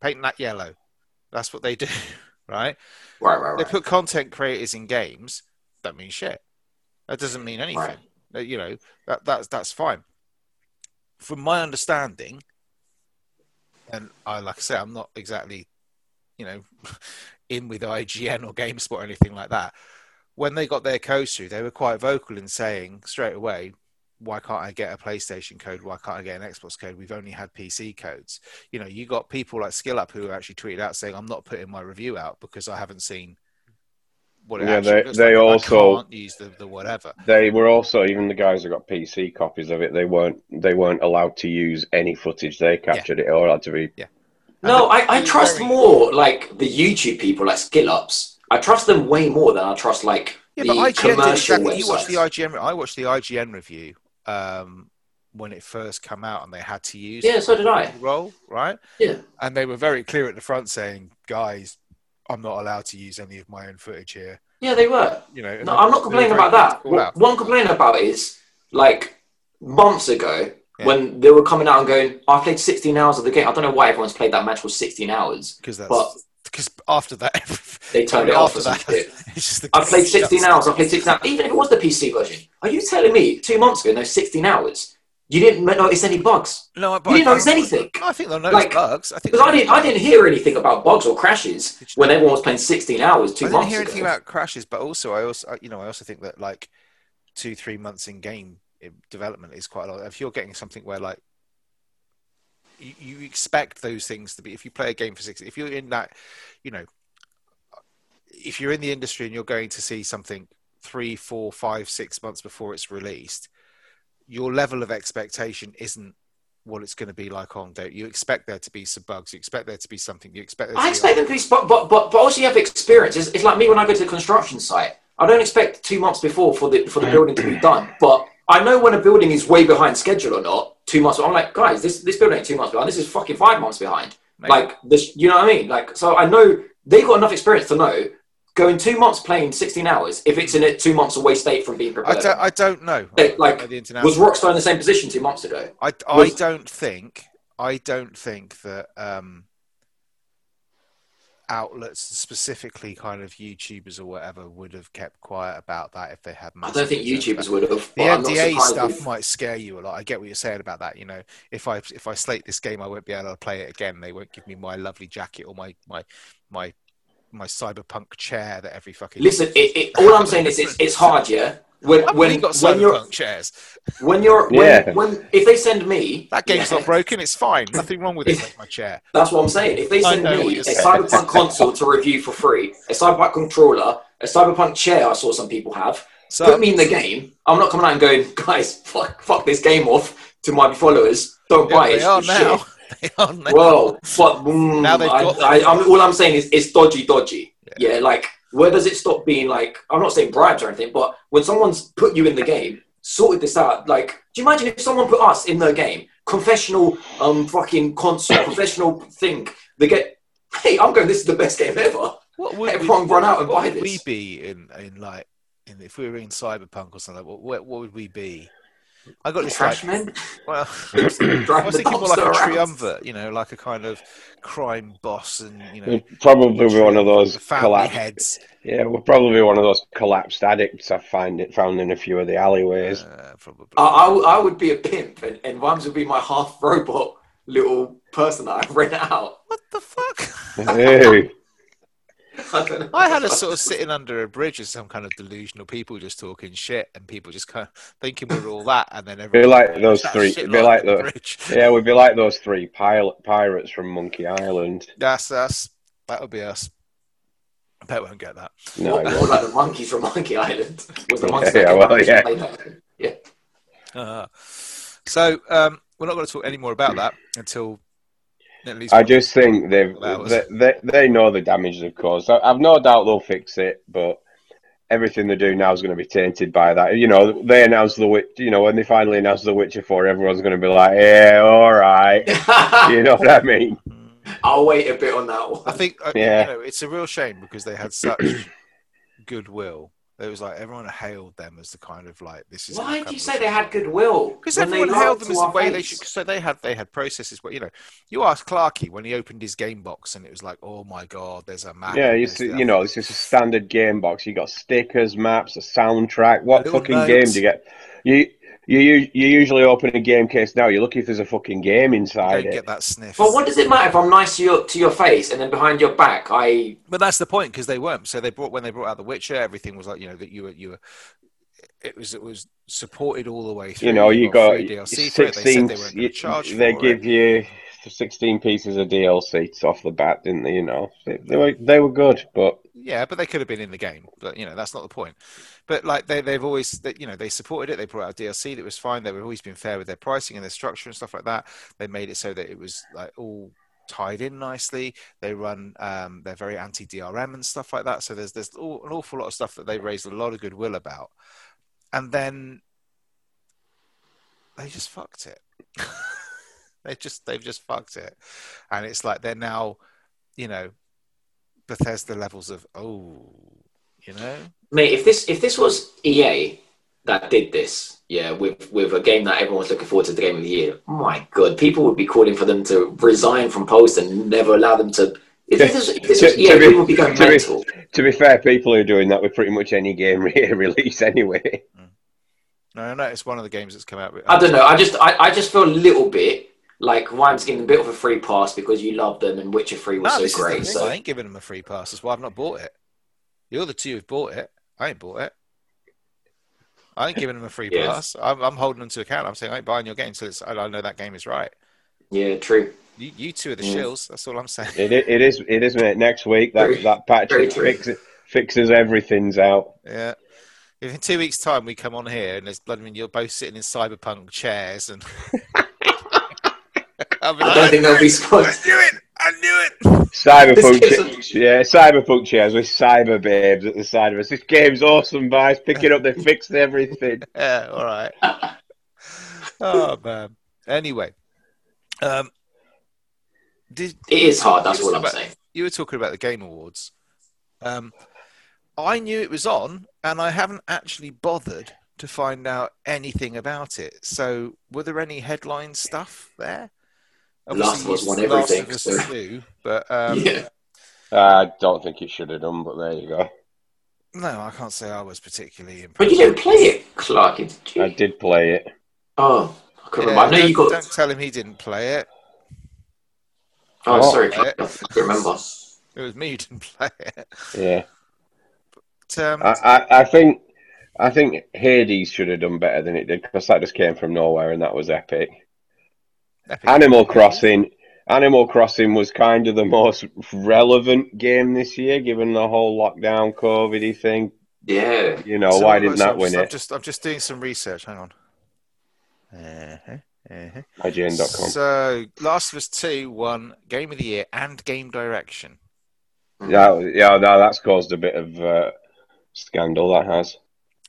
Paint that yellow. That's what they do, right? Right, right, right. They put content creators in games, that means shit. That doesn't mean anything. Right. You know that that's that's fine. From my understanding, and I like I say, I'm not exactly, you know, in with IGN or GameSpot or anything like that. When they got their codes through, they were quite vocal in saying straight away, why can't I get a PlayStation code? Why can't I get an Xbox code? We've only had PC codes. You know, you got people like SkillUp who actually tweeted out saying, I'm not putting my review out because I haven't seen what it yeah, they, they like. also use the, the whatever. They were also even the guys who got PC copies of it. They weren't they weren't allowed to use any footage they captured. Yeah. It all had to be. Yeah. No, I, I trust very... more like the YouTube people like SkillUps. I trust them way more than I trust like yeah, the but IGN commercial exactly, You watched the IGN. I watched the IGN review um, when it first came out, and they had to use. Yeah, so did I. Roll right. Yeah. And they were very clear at the front saying, "Guys, I'm not allowed to use any of my own footage here. Yeah, they were. You know, no, I'm not complaining about that. What, one complaint about is like months ago, Yeah. when they were coming out and going, I played 16 hours of the game. I don't know why everyone's played that match for 16 hours. because that's But- because after that, They turned it off after or some shit. it's just I played 16 hours. I played 16 hours. Even if it was the PC version, are you telling me two months ago, those 16 hours, you didn't notice any bugs? No, but You didn't I- notice anything. I think they'll notice Like- bugs. I think Because I didn't, I didn't hear anything about bugs or crashes when everyone was playing 16 hours two I didn't hear ago. anything about crashes, but also I also you know I also think that like two three months in game eh, development is quite a lot. If you're getting something where like you, you expect those things to be, if you play a game for six, if you're in that, you know, if you're in the industry and you're going to see something three, four, five, six months before it's released, your level of expectation isn't what it's going to be like on date. You expect there to be some bugs. You expect there to be something. You expect. There to I expect them to be, but, but, but, but also you have experience. It's, it's like me when I go to the construction site. I don't expect two months before for the for the building to be done, but I know when a building is way behind schedule or not. Two months. I'm like, guys, this this building ain't two months behind. This is fucking five months behind. Maybe. Like this, you know what I mean? Like, so I know they got enough experience to know going two months playing 16 hours if it's in a two months away state from being I prepared. don't, I don't know. I don't like, know the ins was. Rockstar in the same position two months ago? I, I was- don't think I don't think that um, outlets, specifically kind of YouTubers or whatever, would have kept quiet about that if they had. I don't think YouTubers would have. The but I'm not NDA stuff if- might scare you a lot. I get what you're saying about that. You know, if I if I slate this game, I won't be able to play it again. They won't give me my lovely jacket or my my my my cyberpunk chair that every fucking. Listen, it, it, all I'm saying is it's, it's hard, yeah. When I've when only got when you're chairs. when you're when, Yeah. when if they send me That game's yeah, not broken. It's fine. Nothing wrong with it. Like my chair. That's what I'm saying. If they send me a. Cyberpunk console to review for free, a Cyberpunk controller, a Cyberpunk chair, I saw some people have. So Put me in the game. I'm not coming out and going, guys, fuck, fuck this game off to my followers. Don't yeah, buy it. they It's are shit. now. They are now. Well, but mm, Now they've got- I, I'm, all I'm saying is it's dodgy, dodgy. Yeah. like where does it stop being like? I'm not saying bribes or anything, but when someone's put you in the game, sorted this out. Like, do you imagine if someone put us in the game, confessional, um, fucking console, professional thing? They get, hey, I'm going. This is the best game ever. What would Everyone run out and what buy would we this. be in in like in if we were in cyberpunk or something? What, what would we be? I got this like Trash men well. I was driving thinking more like a dumpster triumvirate, you know, like a kind of crime boss, and you know, We'll probably be one of those family collapsed. heads. Yeah, we'll probably be one of those collapsed addicts I find it found in a few of the alleyways. Uh, probably. I, I, would- I would be a pimp, and, and Vimes would be my half robot little person that I rent out. what the fuck? hey, I. I had a sort of sitting under a bridge with some kind of delusional people just talking shit, and people just kind of thinking we're all that, and then everyone. be everyone like those three. shit Be like on the the bridge. yeah, we'd be like those three pilot pirates from Monkey Island. That's us. That would be us. I bet we won't get that. No, Or it won't. like the monkeys from Monkey Island. Was the Yeah, yeah, well, yeah. yeah. Uh, so um, we're not going to talk any more about that until at least. I just think they've they, they they know the damage they've caused. I, I've no doubt they'll fix it, but everything they do now is going to be tainted by that. You know, they announced the witch. You know, when they finally announced the Witcher Four, everyone's going to be like, "Yeah, all right." You know what I mean? I'll wait a bit on that one. I think Yeah. you know it's a real shame because they had such goodwill. It was like everyone hailed them as the kind of like this is. Why do you say they had goodwill? Because everyone hailed them as the way they should. So they had they had processes where you know you asked Clarky when he opened his game box and it was like, oh my god, there's a map. Yeah, you see, you know, it's just a standard game box. You got stickers, maps, a soundtrack. What Little fucking notes. game do you get? You you you you usually open a game case now. You're lucky if there's a fucking game inside don't it. get that sniff. But what does it matter if I'm nice to your to your face and then behind your back I But that's the point because they weren't. So they brought when they brought out The Witcher, everything was like you know that you were you were. It was it was supported all the way through. You know, you got free DLC for it. They said sixteen. they weren't you- They for give it. you sixteen pieces of DLC off the bat, didn't they? You know, they, they were they were good, but Yeah, but they could have been in the game. But you know, that's not the point. But like they they've always you know they supported it. They brought out DLC that was fine. They've always been fair with their pricing and their structure and stuff like that. They made it so that it was like all tied in nicely. They run um, they're very anti DRM and stuff like that. So there's there's all, an awful lot of stuff that they raised a lot of goodwill about, and then they just fucked it. they just they've just fucked it, and it's like they're now, you know, Bethesda levels of oh, you know, mate if this if this was EA that did this, yeah, with with a game that everyone's looking forward to the game of the year. My God, people would be calling for them to resign from post and never allow them to. If this is, if this To- was, to yeah, be- people would be going to be- mental. To be fair, people are doing that with pretty much any game re- release anyway. Mm. No, no, it's one of the games that's come out. With, I don't know. I just I, I just feel a little bit like Vime's getting a bit of a free pass because you love them and Witcher Three was No, so great. thing. So I ain't giving them a free pass. That's why I've not bought it. You're the two who've bought it. I ain't bought it. I ain't giving them a free Yes. pass. I'm, I'm holding them to account. I'm saying I ain't buying your game until it's, I know that game is right. yeah, true. You, you two are the Yeah. shills. That's all I'm saying. It, it is. It is, mate. Next week, that Very- that patch very true. fixes, fixes everything's out. Yeah. If in two weeks' time we come on here and there's bloody, I mean, you're both sitting in cyberpunk chairs and. I'll I don't think they'll be I knew it. I knew it. Cyberpunk, This yeah, cyberpunk chairs with cyber babes at the side of us. This game's awesome, guys. Pick it up. They fixed everything. Yeah. All right. oh man. Anyway, um, did It is hard. That's you what I'm talking saying. You were talking about the Game Awards. Um, I knew it was on, and I haven't actually bothered to find out anything about it. So, were there any headline stuff there? Last of Us won Last everything, of Us so- do, but um, yeah. I don't think it should have done, but there you go. no, I can't say I was particularly impressed. But you didn't play it, Clark, did you? I did play it. Oh, I couldn't Yeah, remember. I know don't, you got. don't tell him he didn't play it. Oh, Oh, sorry. Clark. I couldn't remember. It was me who didn't play it. Yeah, But, um, I, I, I think, I think Hades should have done better than it did because that just came from nowhere and that was epic. Epic. Animal Crossing, Animal Crossing was kind of the most relevant game this year, given the whole lockdown, COVID thing. Yeah. You know, So why didn't that win just, I'm it? just, I'm just doing some research. Hang on. Uh-huh, uh-huh. IGN.com. So, Last of Us 2 won Game of the Year and Game Direction. Yeah, yeah, no, that's caused a bit of uh, scandal. That has.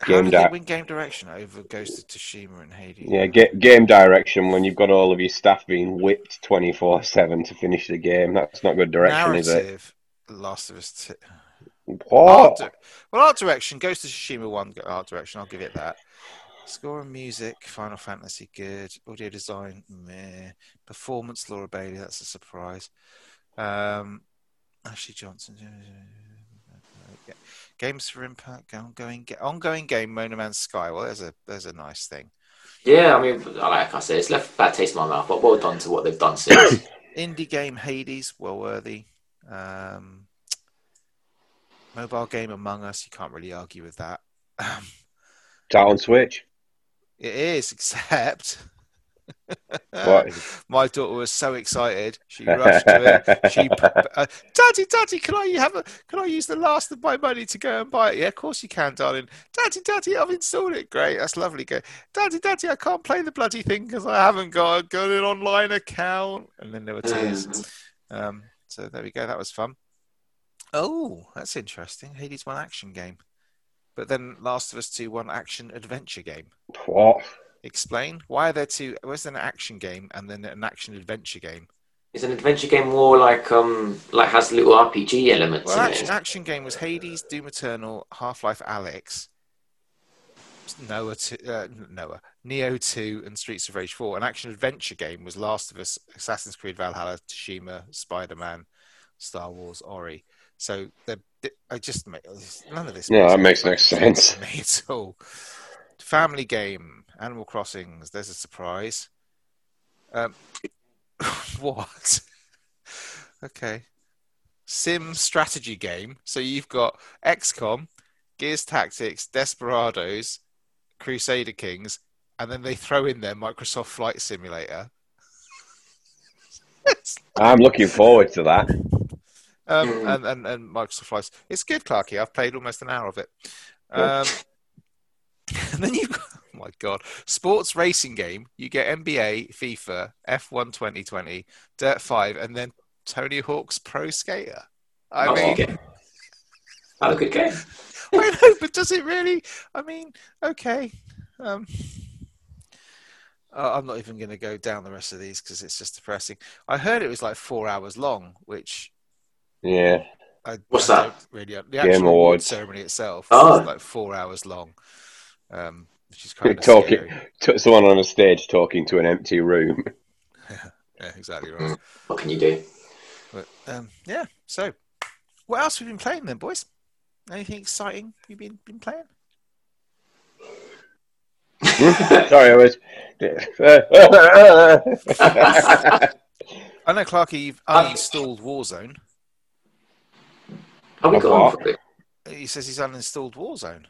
How did Di- they win Game Direction over Ghost of Tsushima and Hades? Yeah, ga- game direction when you've got all of your staff being whipped twenty four seven to finish the game. That's not good direction, is it? Last of Us 2. Art What? di- well, art direction, Ghost of Tsushima won art direction. I'll give it that. Score and music, Final Fantasy, good. Audio design, meh. Performance, Laura Bailey, that's a surprise. Um, Ashley Johnson. Yeah. Games for Impact, ongoing, ga- ongoing game, No Man's Sky. Well, there's a there's a nice thing. Yeah, I mean, like I said, it's left a bad taste in my mouth, but well done to what they've done since. Indie game, Hades, well worthy. Um, mobile game, Among Us. You can't really argue with that. Um, It's out on Switch. It is, except What? my daughter was so excited. She rushed to it. She, uh, Daddy, Daddy, can I have a? Can I use the last of my money to go and buy it? Yeah, of course you can, darling. Daddy, Daddy, I've installed it. Great, that's lovely. Go, Daddy, Daddy, I can't play the bloody thing because I haven't got, got an online account. And then there were tears. Um, so there we go. That was fun. Oh, that's interesting. Hades won action game, but then Last of Us Two won action adventure game. What? Explain why are there two? Was an action game and then an action adventure game? Is an adventure game more like um like has little RPG elements Well, in action, it? action game was Hades, Doom Eternal, Half Life, Alyx, Noah, two, uh, Noah, Neo Two, and Streets of Rage Four. An action adventure game was Last of Us, Assassin's Creed Valhalla, Tsushima, Spider Man, Star Wars, Ori. So the I just make none of this. No, that makes no fucking sense. to me at all. Family game, Animal Crossings. There's a surprise. Um, what? okay. Sim strategy game. So you've got XCOM, Gears Tactics, Desperados, Crusader Kings, and then they throw in their Microsoft Flight Simulator. I'm looking forward to that. Um, Hmm. and, and, and Microsoft Flights. It's good, Clarky. I've played almost an hour of it. Um, and then you've got, oh my God, sports racing game. You get NBA, FIFA, F1 2020, Dirt 5, and then Tony Hawk's Pro Skater. I Oh, mean, okay. Not a good game. I know, but does it really? I mean, okay. Um, I'm not even going to go down the rest of these because it's just depressing. I heard it was like four hours long, which Yeah. I, What's I that? Really, the Game actual award ceremony itself Oh. is like four hours long. Um, which is kind of Talking- scary. Someone on a stage talking to an empty room. Yeah, exactly right. What can you do? But um, yeah, so what else have you been playing then, boys? Anything exciting you've been been playing? Sorry, I was. I know, Clarky, you've uninstalled Warzone. Have we Of got on what? for it? He says he's uninstalled Warzone.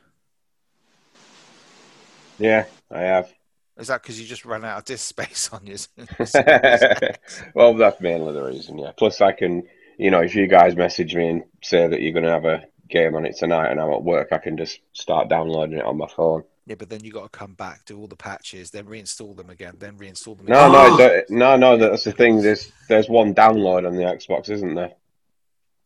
Yeah, I have. Is that because you just ran out of disk space on your? well, that's mainly the reason, yeah. Plus, I can, you know, if you guys message me and say that you're going to have a game on it tonight and I'm at work, I can just start downloading it on my phone. yeah, but then you got to come back, do all the patches, then reinstall them again, then reinstall them. No, again. no, that- no, no. That's the thing. There's there's one download on the Xbox, isn't there?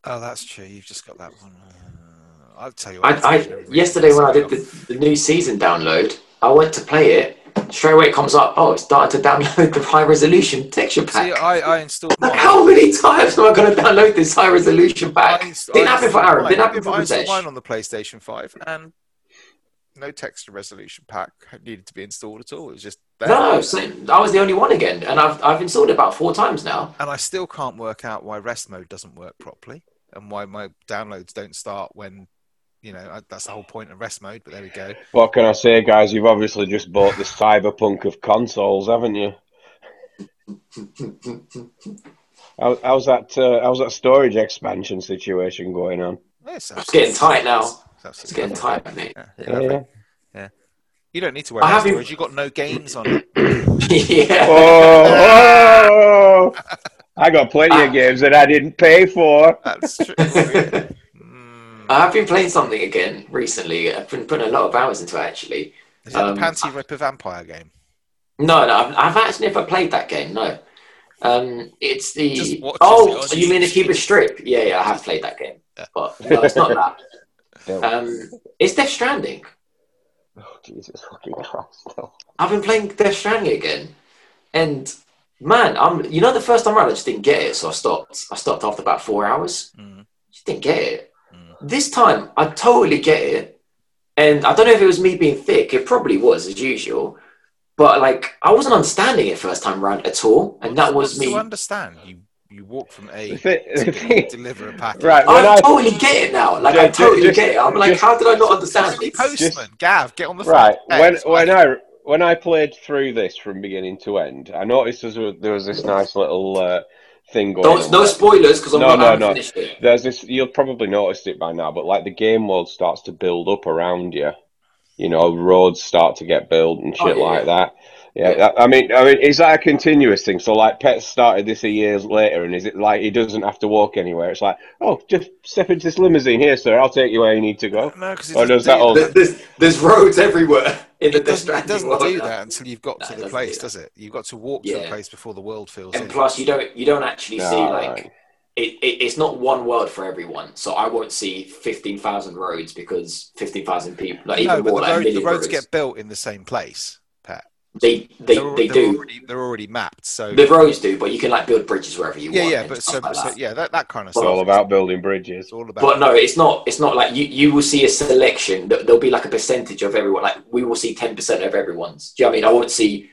Oh, that's true. You've just got that one. Uh, I'll tell you. What, I, I yesterday when I did the, the new season download, I went to play it. Straight away it comes up. Oh, it's started to download the high resolution texture pack. See, I, I installed. Like, mine. how many times am I going to download this high resolution pack? I inst- Didn't I happen for Aaron. mine. Didn't happen for I installed mine on the PlayStation Five, and no texture resolution pack needed to be installed at all. It was just there. No, so I was the only one again, and I've I've installed it about four times now. and I still can't work out why rest mode doesn't work properly, and why my downloads don't start when, you know, that's the whole point of rest mode. But there we go. What can I say, guys? You've obviously just bought the cyberpunk of consoles, haven't you? How, how's that? Uh, how's that storage expansion situation going on? It's, It's getting tight now. It's, It's getting tight, mate. Yeah, yeah, Yeah. You don't need to worry I about haven't- storage. You've got no games on it. yeah. Oh, oh! I got plenty of games that I didn't pay for. That's true. yeah. I have been playing something again recently. I've been putting a lot of hours into it, actually. Is that Um, the Panty Ripper Vampire game? No, no, I've, I've actually never played that game. No, um, it's the watch oh, it on you mean the YouTube. Cupid Strip? Yeah, yeah, I have played that game, Yeah. but no, it's not that. Um, it's Death Stranding. Oh Jesus fucking Christ! no. I've been playing Death Stranding again, and man, I'm you know the first time around I just didn't get it, so I stopped. I stopped after about four hours. Mm. Just didn't get it. This time I totally get it, and I don't know if it was me being thick. It probably was as usual, but like I wasn't understanding it first time around at all, and that was me. To understand, you you walk from A The to the B, thing- deliver a package. Right, I I- totally get it now. Like I totally just- get it. I'm like, just- how did I not understand Bloody this? postman, Gav, get on the phone. Right, Hey, when it's when like- I when I played through this from beginning to end, I noticed there was, there was this nice little uh, thing going. Don't, on no spoilers because I'm No, not no, no. it. There's this. You'll probably noticed it by now, but like the game world starts to build up around you. You know, roads start to get built and Oh, shit yeah, like that. Yeah, I I mean, I mean, is that a continuous thing? So, like, Pets started this a years later, and is it like he doesn't have to walk anywhere? It's like, oh, just step into this limousine here, sir. I'll take you where you need to go. No, because it doesn't that do all- There's, there's roads everywhere in the It Death doesn't, it doesn't world do that until you've got No, to the place, do does it? You've got to walk to the place before the world feels. And in. plus, you don't you don't actually see like right. it, it, it's not one world for everyone. So I won't see fifteen thousand roads because fifteen thousand people, like no, even but more, the, like road, the roads roads. get built in the same place, Pat. They they they're, they they're do. Already, they're already mapped, so The roads do, but you can like build bridges wherever you yeah, want. yeah. and But so, like so that. yeah, that, that kind of It's stuff. all about building bridges. It's all about. But no, it's not. It's not like you. You will see a selection. There- There'll be like a percentage of everyone. Like we will see ten percent of everyone's. Do you know what I mean? I won't see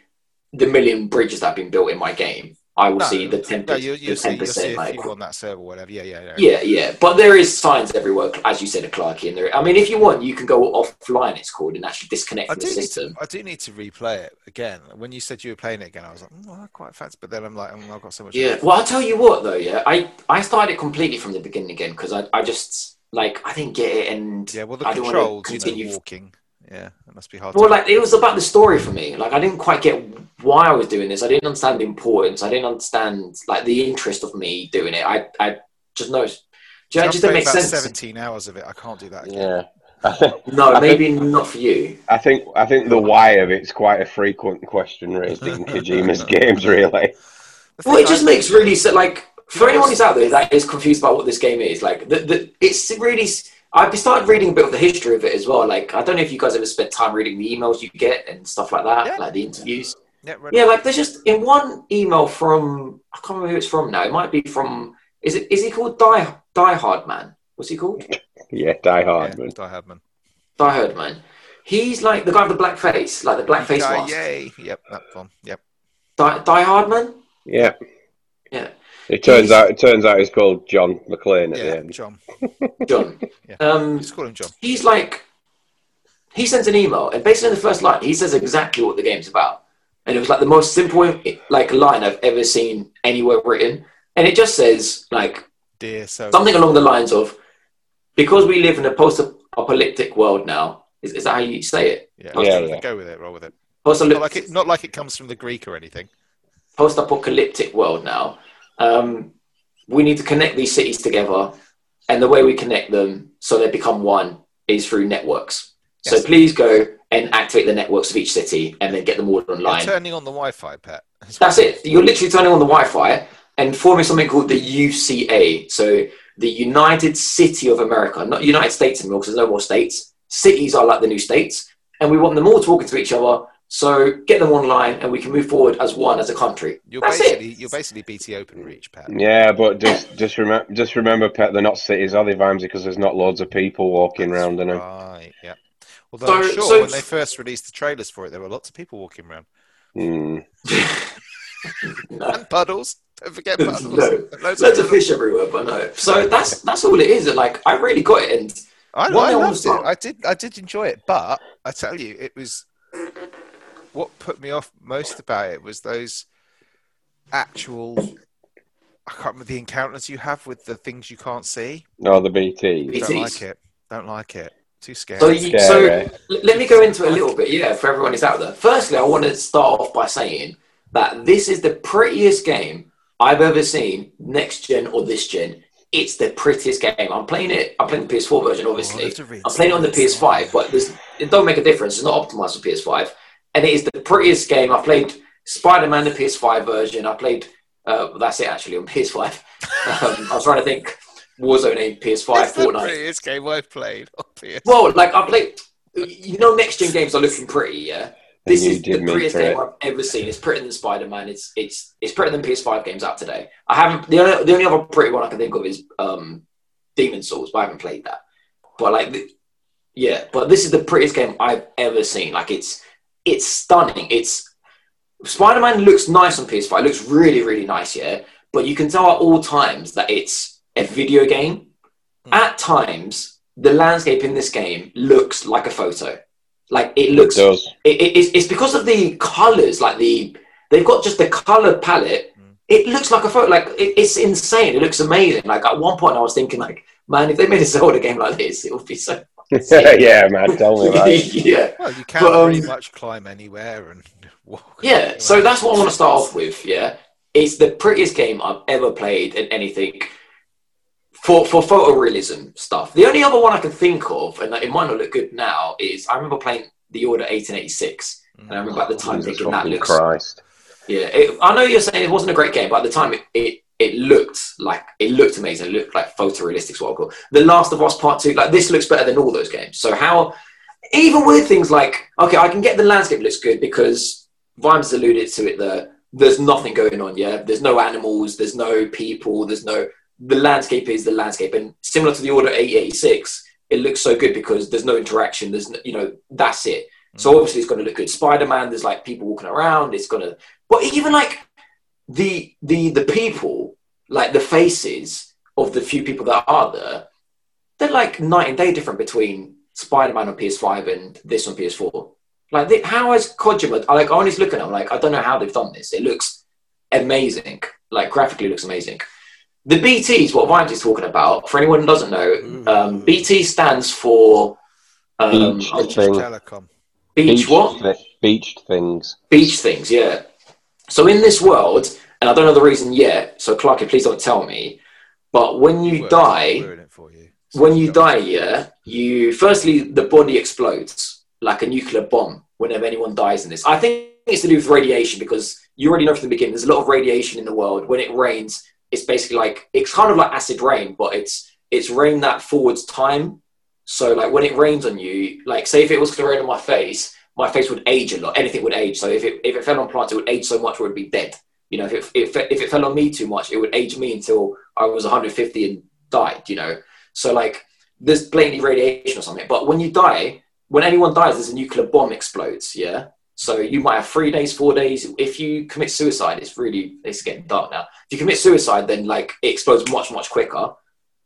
the million bridges that have been built in my game. I will no, see the ten. no, you, you'll see, see percent. a Like on that server, or whatever. Yeah, yeah, yeah. yeah, yeah. But there is signs everywhere, as you said, at Clarky. And there. I mean, if you want, you can go offline. It's called and actually disconnect I from the need to. system. I do need to replay it again. When you said you were playing it again, I was like, mm, I quite fancy. But then I'm like, mm, I've got so much. Yeah. Well, I'll tell you what though. Yeah, I I started it completely from the beginning again because I I just like I didn't get it and Yeah, well, the I controls, you know, walking. Yeah, it must be hard. Well, to like it was about the story for me. Like I didn't quite get why I was doing this. I didn't understand the importance. I didn't understand like the interest of me doing it. I I just noticed. Do you know, it just didn't make sense. Seventeen hours of it. I can't do that. Again. Yeah. No, I maybe not for you. I think I think the why of it's quite a frequent question raised in Kojima's games, really. Well, it just I- makes really so like for anyone who's out there that is confused about what this game is. Like the, the it's really. I've started reading a bit of the history of it as well. Like I don't know if you guys ever spent time reading the emails you get and stuff like that, Yeah. like the interviews. Yeah, right. Yeah, like there's just in one email from I can't remember who it's from now. It might be from is it is he called Die Die Hard Man? What's he called? Yeah, Die yeah, Hard, man. Die Hard man. Die Hard Man. he's like the guy with the black face, like the black face Guy, mask. yay. Yep, that one. Yep. Die, Die Hard Man. Yeah. Yeah. It turns He's- out it turns out he's called John McLean at the end. John. John. Yeah. Um, Just call him John. he's like, he sends an email, and basically in the first line, he says exactly what the game's about, and it was like the most simple like line I've ever seen anywhere written, and it just says like Dear so something along the lines of, because we live in a post-apocalyptic world now. Is, is that how you say it? Yeah, Yeah, yeah, yeah. Go with it. Roll with it. Post Not like it. Not like it comes from the Greek or anything. post-apocalyptic world now. Um, we need to connect these cities together, and the way we connect them so they become one is through networks. So please go and activate the networks of each city, and then get them all You're online. turning on the Wi-Fi, Pet. That's it. You're literally turning on the Wi-Fi and forming something called the UCA. So the United City of America, not United States anymore because there's no more states. Cities are like the new states, and we want them all talking to each other. So get them online, and we can move forward as one as a country. You're That's basically it. you're basically BT Open Reach, Pat. Yeah, but just just remember just remember, Pet, they're not cities, are they, Vimesy? Because there's not loads of people walking around in them. Right. Yeah. Although I'm sure so- when they first released the trailers for it, there were lots of people walking around. Hmm. No. and puddles. Don't forget No. puddles. Loads Loads of of fish everywhere, but no. So that's that's all it is. And like I really got it, and I, I thing I wanna loved it. start- I did. I did enjoy it, but I tell you, it was what put me off most about it was those actual. I can't remember the encounters you have with the things you can't see. No, the BTs. It Don't like it. Don't like it. Too scary. so you, Scary. so let me go into it a little bit. Yeah, for everyone who's out there. Firstly, I want to start off by saying that this is the prettiest game I've ever seen, next gen or this gen. It's the prettiest game. I'm playing it. I'm playing the PS4 version, oh, obviously. I'm playing it on the PS5, but there's, it don't make a difference. It's not optimized for PS5, and it is the prettiest game. I played Spider-Man the PS5 version. I played. Uh, that's it actually on PS5. um, I was trying to think. Warzone ain't PS5, It's the prettiest game I've played. on PS. Well, like I played. You know, next gen games are looking pretty. Yeah, this is did the prettiest for game it. I've ever seen. It's prettier than Spider-Man. It's it's it's prettier than PS5 games out today. I haven't. The only the only other pretty one I can think of is um, Demon Souls, but I haven't played that. But like, the, yeah, but this is the prettiest game I've ever seen. Like, it's it's stunning. It's Spider-Man looks nice on PS5. It looks really really nice. Yeah, but you can tell at all times that it's a video game. Hmm. At times, the landscape in this game looks like a photo. Like it It looks does. it, it- it's, it's because of the colors like the they've got just the color palette Mm. it looks like a photo like it, it's insane it looks amazing like at one point i was thinking like man if they made a zelda game like this it would be so yeah, man, tell me about it. yeah Well, you can But, um, pretty much climb anywhere and walk. yeah anywhere. so that's what i want to start off with yeah it's the prettiest game i've ever played in anything for for photorealism stuff the only other one i can think of and it might not look good now is i remember playing the order 1886 and i remember at the time Jesus thinking that looks Christ. Yeah, it, I know you're saying it wasn't a great game, but at the time it, it it looked like it looked amazing. It looked like photorealistic. is What I call The Last of Us Part Two. Like this looks better than all those games. So how, even with things like okay, I can get the landscape looks good because Vimes alluded to it. There, there's nothing going on. Yeah, there's no animals. There's no people. There's no the landscape is the landscape, and similar to the Order 886, it looks so good because there's no interaction. There's no, you know that's it. Mm. So obviously it's going to look good. Spider Man, there's like people walking around. It's gonna, but even like the the the people, like the faces of the few people that are there, they're like night and day different between Spider Man on PS5 and this on PS4. Like, they, how has Kojima? I like I was looking at, it, I'm like, I don't know how they've done this. It looks amazing. Like graphically, looks amazing. The BT is what Vimes is talking about. For anyone who doesn't know, um, BT stands for um, Beach British thing. Telecom. beach what? thi- beached things. beach things, yeah. So in this world, and I don't know the reason yet, so Clarky, please don't tell me. But when you die, ruin it for you. when you die, yeah, you firstly the body explodes like a nuclear bomb whenever anyone dies in this. I think it's to do with radiation because you already know from the beginning there's a lot of radiation in the world. When it rains, it's basically like it's kind of like acid rain, but it's it's rain that forwards time. So like when it rains on you, like say if it was to rain on my face, my face would age a lot. Anything would age. So if it if it fell on plants, it would age so much it would be dead. You know, if it, if it if it fell on me too much, it would age me until I was 150 and died. You know, so like there's blatantly radiation or something. But when you die, when anyone dies, there's a nuclear bomb explodes. Yeah. So you might have three days, four days. If you commit suicide, it's really it's getting dark now. If you commit suicide, then like it explodes much much quicker.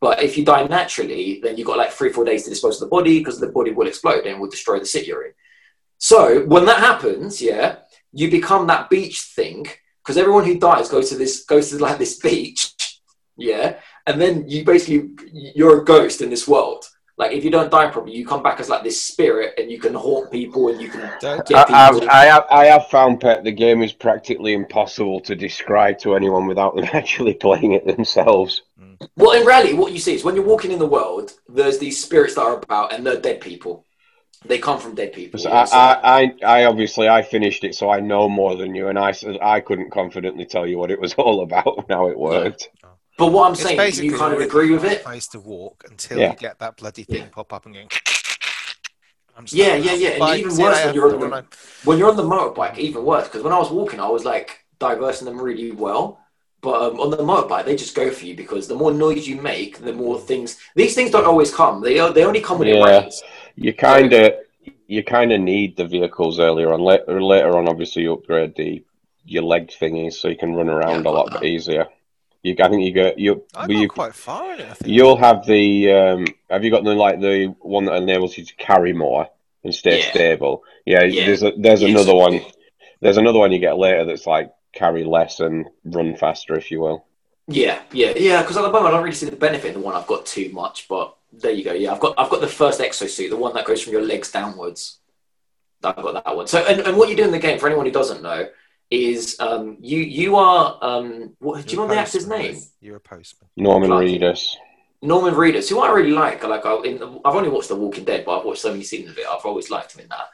But if you die naturally, then you've got like three four days to dispose of the body because the body will explode and will destroy the city you're in. So when that happens, yeah, you become that beach thing because everyone who dies goes to this goes to like this beach, yeah, and then you basically you're a ghost in this world. Like if you don't die properly, you come back as like this spirit, and you can haunt people, and you can get people. I, I, I have I have found Pet the game is practically impossible to describe to anyone without them actually playing it themselves. Well, in reality, what you see is when you're walking in the world, there's these spirits that are about, and they're dead people. They come from dead people. So yeah, I, so- I, I, I obviously I finished it, so I know more than you, and I said I couldn't confidently tell you what it was all about and how it worked. but what I'm It's saying, do basically you kind of agree with it? hard Place to walk until Yeah. you get that bloody thing pop up and going. I'm Yeah, yeah, yeah, and "Bye, even worse later." when you're on the- When you're on the motorbike, even worse. Because when I was walking, I was like diversing them really well. But um, on the motorbike, they just go for you because the more noise you make, the more things. These things don't always come. They they only come when it Yeah. rains. You kind of you kind of need the vehicles earlier on. Later, later on, obviously, you upgrade the your leg thingies so you can run around Yeah, a lot easier. You, I think you get you. I well, you quite far in it. I think. You'll have the um, have you got the like the one that enables you to carry more and stay Yeah. stable? Yeah, Yeah. there's a, there's Yes. another one. There's another one you get later that's like carry less and run faster, if you will. Yeah, yeah, yeah. Because at the moment, I don't really see the benefit in the one I've got too much. But there you go. Yeah, I've got I've got the first exosuit, the one that goes from your legs downwards. I've got that one. So, and, and what you do in the game, for anyone who doesn't know, is um, you you are um, what, do you You're know a the actor's name? You're a postman. Norman Clarky. Reedus. Norman Reedus, who I really like. Like I, in, I've only watched The Walking Dead, but I've watched so many scenes of it. I've always liked him in that.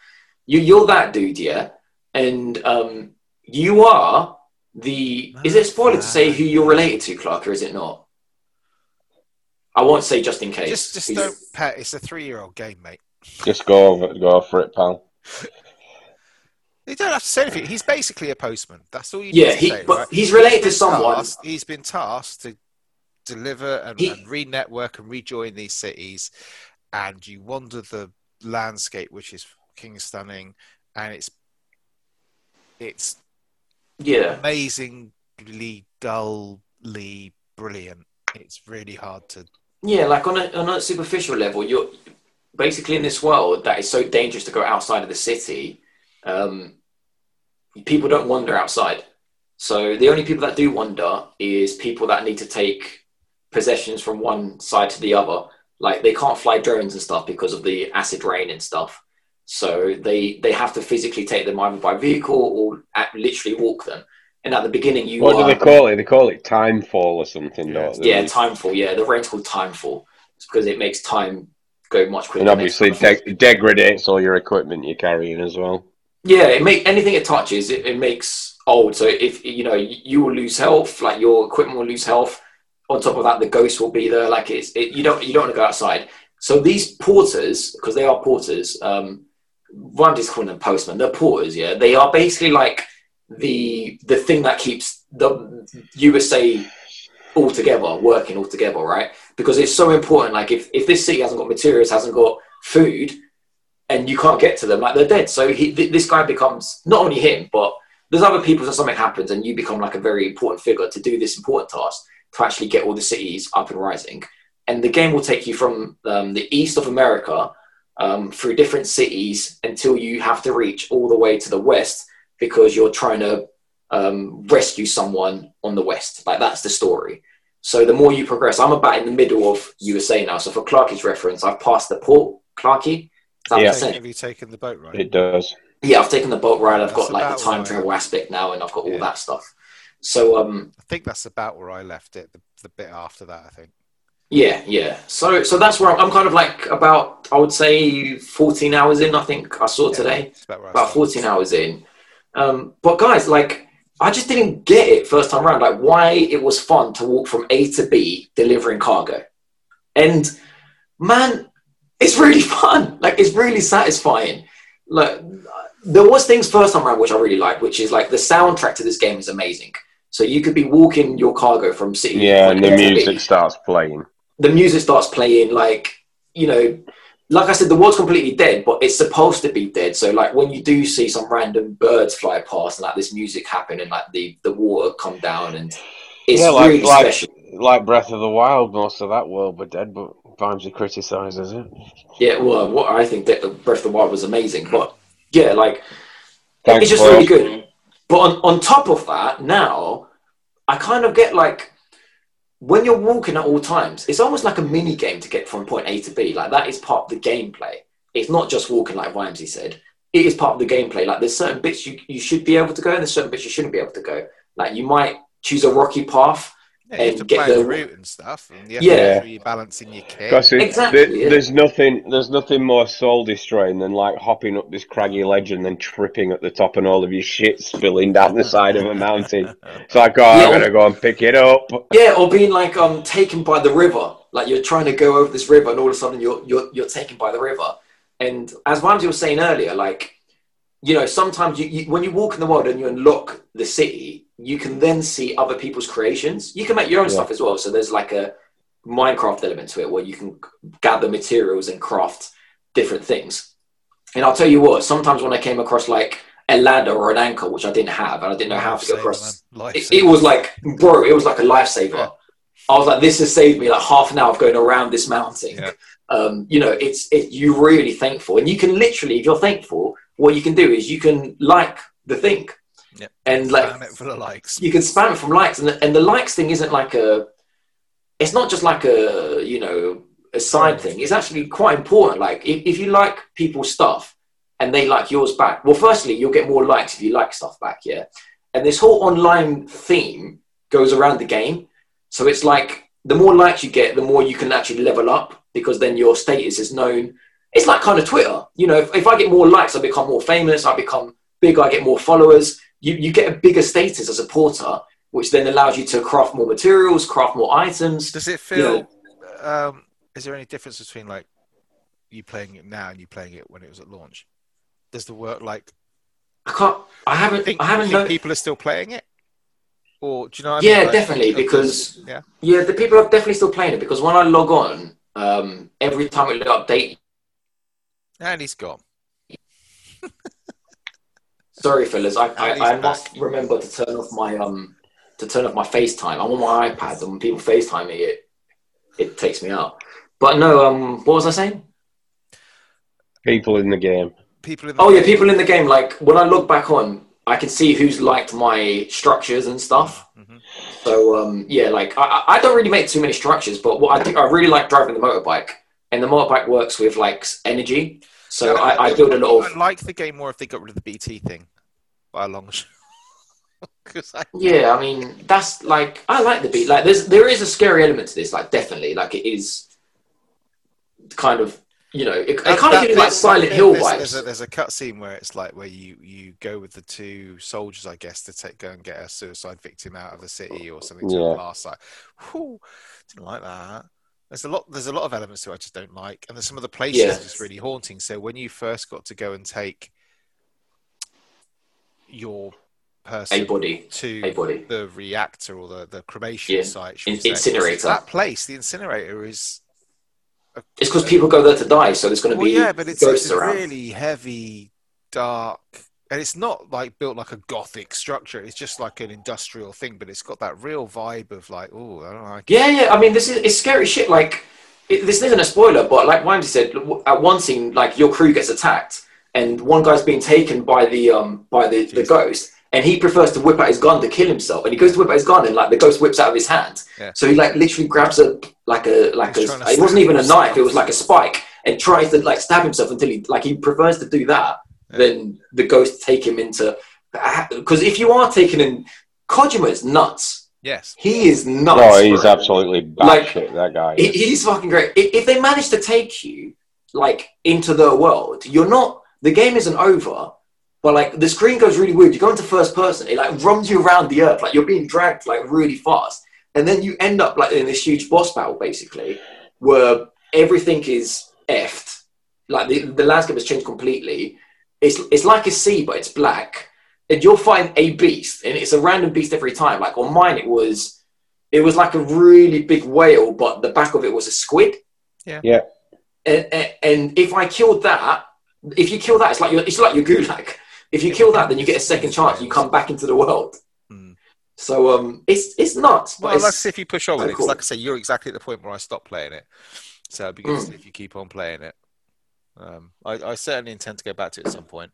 You, you're that dude, yeah. And um, you are the. Is it a spoiler to say who you're related to, Clark, or is it not? I won't say just in case. Just, just don't pet. It's a three-year-old game, mate. Just go over, go for it, pal. You don't have to say anything. He's basically a postman. That's all you Yeah, need to he, say, but right? he's related to someone. tasked- he's been tasked to deliver and, He- and re-network and rejoin these cities, and you wander the landscape, which is king stunning, and it's it's Yeah, amazingly dully brilliant. It's really hard to. yeah. Like on a on a superficial level, you're basically in this world that is so dangerous to go outside of the city. Um, people don't wander outside. So the only people that do wander is people that need to take possessions from one side to the other. Like they can't fly drones and stuff because of the acid rain and stuff. So they they have to physically take them either by vehicle or at, literally walk them. And at the beginning, you What do they call it? They call it timefall or something, don't they? yeah, timefall. Yeah, the rain's called timefall it's because it makes time go much quicker. And obviously, de- degradates all your equipment you're carrying as well. yeah, it make anything it touches, it, it makes old. So if you know you, you will lose health, like your equipment will lose health. On top of that, the ghost will be there. Like it's it, you don't you don't want to go outside. So these porters, because they are porters, um, one just calling them postmen. They're porters. Yeah, they are basically like the the thing that keeps the USA all together, working all together, right? Because it's so important. Like if if this city hasn't got materials, hasn't got food, and you can't get to them, like they're dead. So he, th- this guy becomes not only him, but there's other people. So something happens, and you become like a very important figure to do this important task to actually get all the cities up and rising. And the game will take you from um, the east of America um, through different cities until you have to reach all the way to the west because you're trying to um, rescue someone on the west. Like that's the story. So the more you progress, I'm about in the middle of USA now. So for Clarky's reference, I've passed the port, Clarky. Is that what Yeah. I'm? Have you taken the boat ride? It does. Yeah, I've taken the boat ride. I've That's got like the time right. travel aspect now, and I've got all Yeah. that stuff. So um, I think that's about where I left it. The, the bit after that, I think. Yeah, yeah. So so that's where I'm, I'm kind of like about I would say 14 hours in. I think I saw Yeah, today. About about 14 hours in. Um, but guys, like, I just didn't get it first time around, like why it was fun to walk from A to B delivering cargo. And man, it's really fun. Like, it's really satisfying. Like, there was things first time around which I really liked, which is like the soundtrack to this game is amazing. So you could be walking your cargo from city. Yeah, and the A to B music starts playing. The music starts playing like you know like I said, the world's completely dead, but it's supposed to be dead. So like when you do see some random birds fly past and like this music happen and like the the water come down and it's Yeah, like- really like- special. Like Breath of the Wild, most of that world were dead, but Vimesy criticises it. Yeah, well, what I think that Breath of the Wild was amazing, but yeah, like Thanks, it's just really good. But on, on top of that, now I kind of get like when you're walking at all times, it's almost like a mini game to get from point A to B. Like that is part of the gameplay. It's not just walking like Vimesy said. It is part of the gameplay. Like there's certain bits you, you should be able to go and there's certain bits you shouldn't be able to go. Like you might choose a rocky path. Yeah, you have to get plan the the- route and stuff. And you Yeah. sure you're balancing your kit. Because Exactly, there- yeah. there's nothing, there's nothing more soul destroying than like hopping up this craggy ledge and then tripping at the top and all of your shit spilling down the side of a mountain. It's like, oh, Yeah. I'm gonna go and pick it up. Yeah, or being like um taken by the river. Like you're trying to go over this river and all of a sudden you're you're you're taken by the river. And as Vimesy was saying earlier, like you know, sometimes you, you when you walk in the world and you unlock the city, you can then see other people's creations. You can make your own Yeah. stuff as well. So there's like a Minecraft element to it where you can gather materials and craft different things. And I'll tell you what, sometimes when I came across like a ladder or an anchor, which I didn't have, and I didn't know how to get across it, it was like, bro, it was like a lifesaver. Yeah. I was like, this has saved me like half an hour of going around this mountain. Yeah. Um, you know, it's it, you're really thankful, and you can literally, if you're thankful, what you can do is you can like the thing, Yep. and like Spam it for the likes. you can spam it from likes, and the, and the likes thing isn't like a, it's not just like a you know a side thing. It's actually quite important. Like if, if you like people's stuff and they like yours back, well, firstly you'll get more likes if you like stuff back, yeah. And this whole online theme goes around the game, so it's like the more likes you get, the more you can actually level up because then your status is known. It's like kind of Twitter, you know. If, if I get more likes, I become more famous. I become bigger. I get more followers. You you get a bigger status as a porter, which then allows you to craft more materials, craft more items. Does it feel? Um, is there any difference between like you playing it now and you playing it when it was at launch? Does the work like? I can't. I haven't. Think, I haven't. think Know, people are still playing it, or do you know? What I Yeah, mean? Like, definitely, because- yeah, yeah, the people are definitely still playing it because when I log on, um, every time it update. and he's gone. Sorry, fellas. I I, I must remember to turn off my um to turn off my FaceTime. I'm on my iPad, and when people FaceTime me, it it takes me out. But no, um, what was I saying? People in the game. People in the Oh yeah, people in the game. Like when I look back on, I can see who's liked my structures and stuff. Mhm. So um, yeah, like I, I- I don't really make too many structures, but what I do, I really like driving the motorbike, and the motorbike works with like energy. So I, I build a lot I like the game more if they got rid of the BT thing by a long shot. Because I yeah. I mean, that's like I like the beat. Like there's there is a scary element to this. Like definitely, like it is kind of you know it, it That- kind of that gives like Silent Hill bit, vibes. there's, There's a, there's a cut scene where it's like where you you go with the two soldiers, I guess, to take go and get a suicide victim out of the city or something to Yeah. a blast site. Whew, didn't like that. There's a lot. There's a lot of elements to it I just don't like, and there's some of the places Yeah. are just really haunting. So when you first got to go and take your person a body, to a body. the reactor or the, the cremation Yeah. site, In- say, incinerator. that place, the incinerator, is It's because people go there to die, so there's going to well, be yeah, but it's, it's around. really heavy, dark, and it's not like built like a gothic structure. It's just like an industrial thing, but it's got that real vibe of like, oh, I don't like. it. Yeah, yeah. I mean, this is it's scary shit. Like, it, this isn't a spoiler, but like Wendy said, at one scene, like your crew gets attacked, and one guy's being taken by the um by the, the ghost, and he prefers to whip out his gun to kill himself, and he goes to whip out his gun, and like the ghost whips out of his hand. Yeah. So he like literally grabs a like a like He's a it wasn't even a himself. knife; it was like a spike, and tries to like stab himself until he like he prefers to do that Yeah. than the ghost take him into because if you are taken in, Kojima's nuts. Yes. He is nuts. No, he's bro. absolutely Like, batshit, that guy. He- He's fucking great. I- If they manage to take you like into the world, you're not. The game isn't over, but like the screen goes really weird. You go into first person. It like runs you around the earth, like you're being dragged like really fast, and then you end up like in this huge boss battle, basically, where everything is effed. Like the, the landscape has changed completely. It's it's like a sea, but it's black, and you'll find a beast, and it's a random beast every time. Like on mine, it was it was like a really big whale, but the back of it was a squid. Yeah. Yeah. and, and, and if I killed that, if you kill that, it's like your, it's like your gulag. If you kill that, then you get a second chance. You come back into the world. Mm. So um, it's it's nuts. But Well, it's, let's if you push on with it. cool. like I say, you're exactly at the point where I stopped playing it. So it'd be good Mm. if you keep on playing it. Um, I, I certainly intend to go back to it at some point.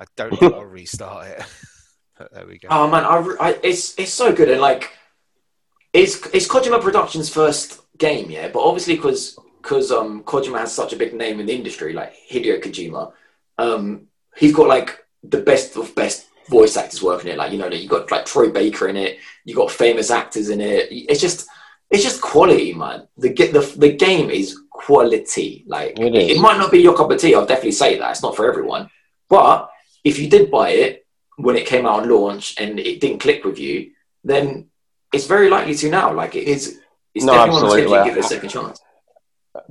I don't know I'll restart it. but there we go. Oh man, I, I it's it's so good and like it's it's Kojima Productions' first game, yeah. But obviously, because because um Kojima has such a big name in the industry, like Hideo Kojima, um he's got like the best of best voice actors working it. Like you know, you got like Troy Baker in it, you got famous actors in it. It's just it's just quality, man. The the the game is quality. Like It it, might not be your cup of tea. I'll definitely say that it's not for everyone, but if you did buy it when it came out on launch and it didn't click with you, then it's very likely to now. Like it is, it's No, definitely one games you give it a second chance.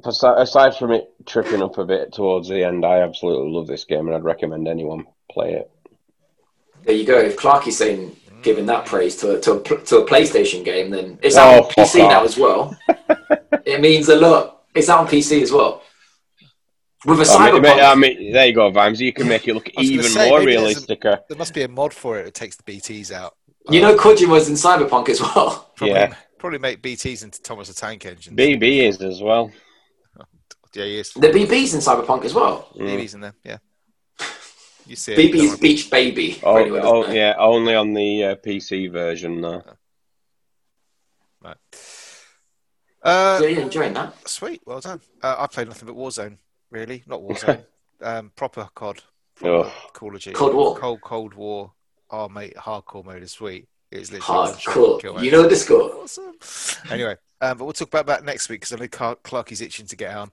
Asi- Aside from it tripping up a bit towards the end, I absolutely love this game, and I'd recommend anyone play it. There you go. If Clark is saying giving that praise to a, to a, to a PlayStation game, then it's Oh, out on fuck PC now as well. it means a lot. It's out on PC as well. With a oh, I mean, cyberpunk, I mean, there you go, Vimes. You can make it look I was gonna even say, more maybe a- realistic. There must be a mod for it that takes the BTs out. you know, Kojima's in Cyberpunk as well. Probably, Yeah. probably make BTs into Thomas the Tank Engine. BB is as well. Yeah, he is. The BB's in Cyberpunk as well. Mm. BB's in there. Yeah. You see it. BB's Beach Baby. Oh, anyone oh yeah, only on the uh, PC version though. Right. Uh, So you're enjoying that. Sweet, well done. Uh, I played nothing but Warzone, really, not Warzone. um, proper COD, proper Oh. Call of Duty, Cold War. Cold Cold War. Oh mate, hardcore mode is sweet. It's literally one shot Hardcore. You know the score. Awesome. Anyway, um, but we'll talk about that next week because I know Clark, Clarky's itching to get on.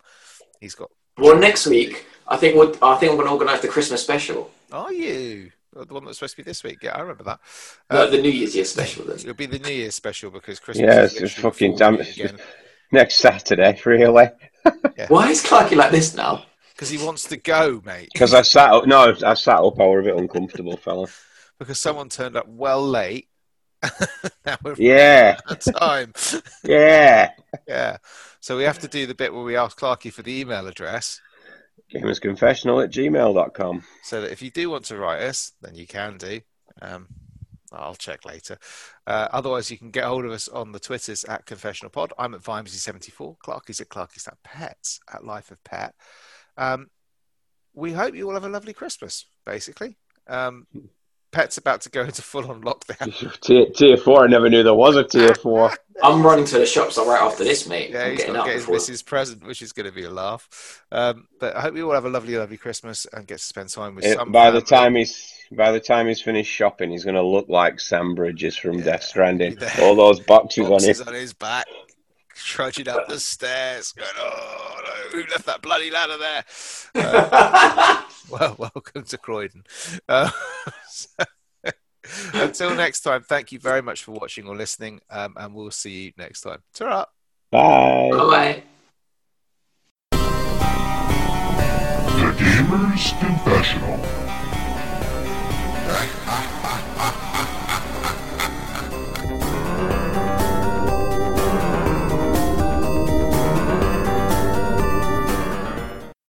He's got. Well, next week, I think we're, I think we're going to organise the Christmas special. Are you Oh, the one that's supposed to be this week? Yeah, I remember that. No, Um, the New Year's Year special. Then. It'll be the New Year's special because Christmas. Yeah, it's literally fucking before damn it. Again. Next Saturday, really? Why is Clarky like this now? because he wants to go, mate. Because I sat up. No, I sat up. I was a bit uncomfortable, fella. because someone turned up well late. Yeah, time. yeah. yeah. So we have to do the bit where we ask Clarky for the email address. Gamersconfessional at gmail.com. So that if you do want to write us, then you can do. Um, I'll check later. Uh, otherwise, you can get hold of us on the Twitters at Confessional Pod. I'm at Vimesy74. Clarky's at Clarky's at Pets at Life of Pet. Um, we hope you all have a lovely Christmas, basically. Um, Pet's about to go into full on lockdown. Tier, tier 4, I never knew there was a tier 4. I'm running to the shops right after this, mate. Yeah, I'm he's getting got out to get his missus present, which is going to be a laugh. Um, but I hope you all have a lovely, lovely Christmas and get to spend time with It- some. by the time he's by the time he's finished shopping, he's going to look like Sam Bridges from Yeah. Death Stranding. All those boxes, boxes on on his back, trudging up the stairs, going, "Oh no, who left that bloody ladder there?" Uh, well, welcome to Croydon. Uh, so- until next time, thank you very much for watching or listening, um, and we'll see you next time. Ta-ra. Bye. Bye. The Gamer's Confessional.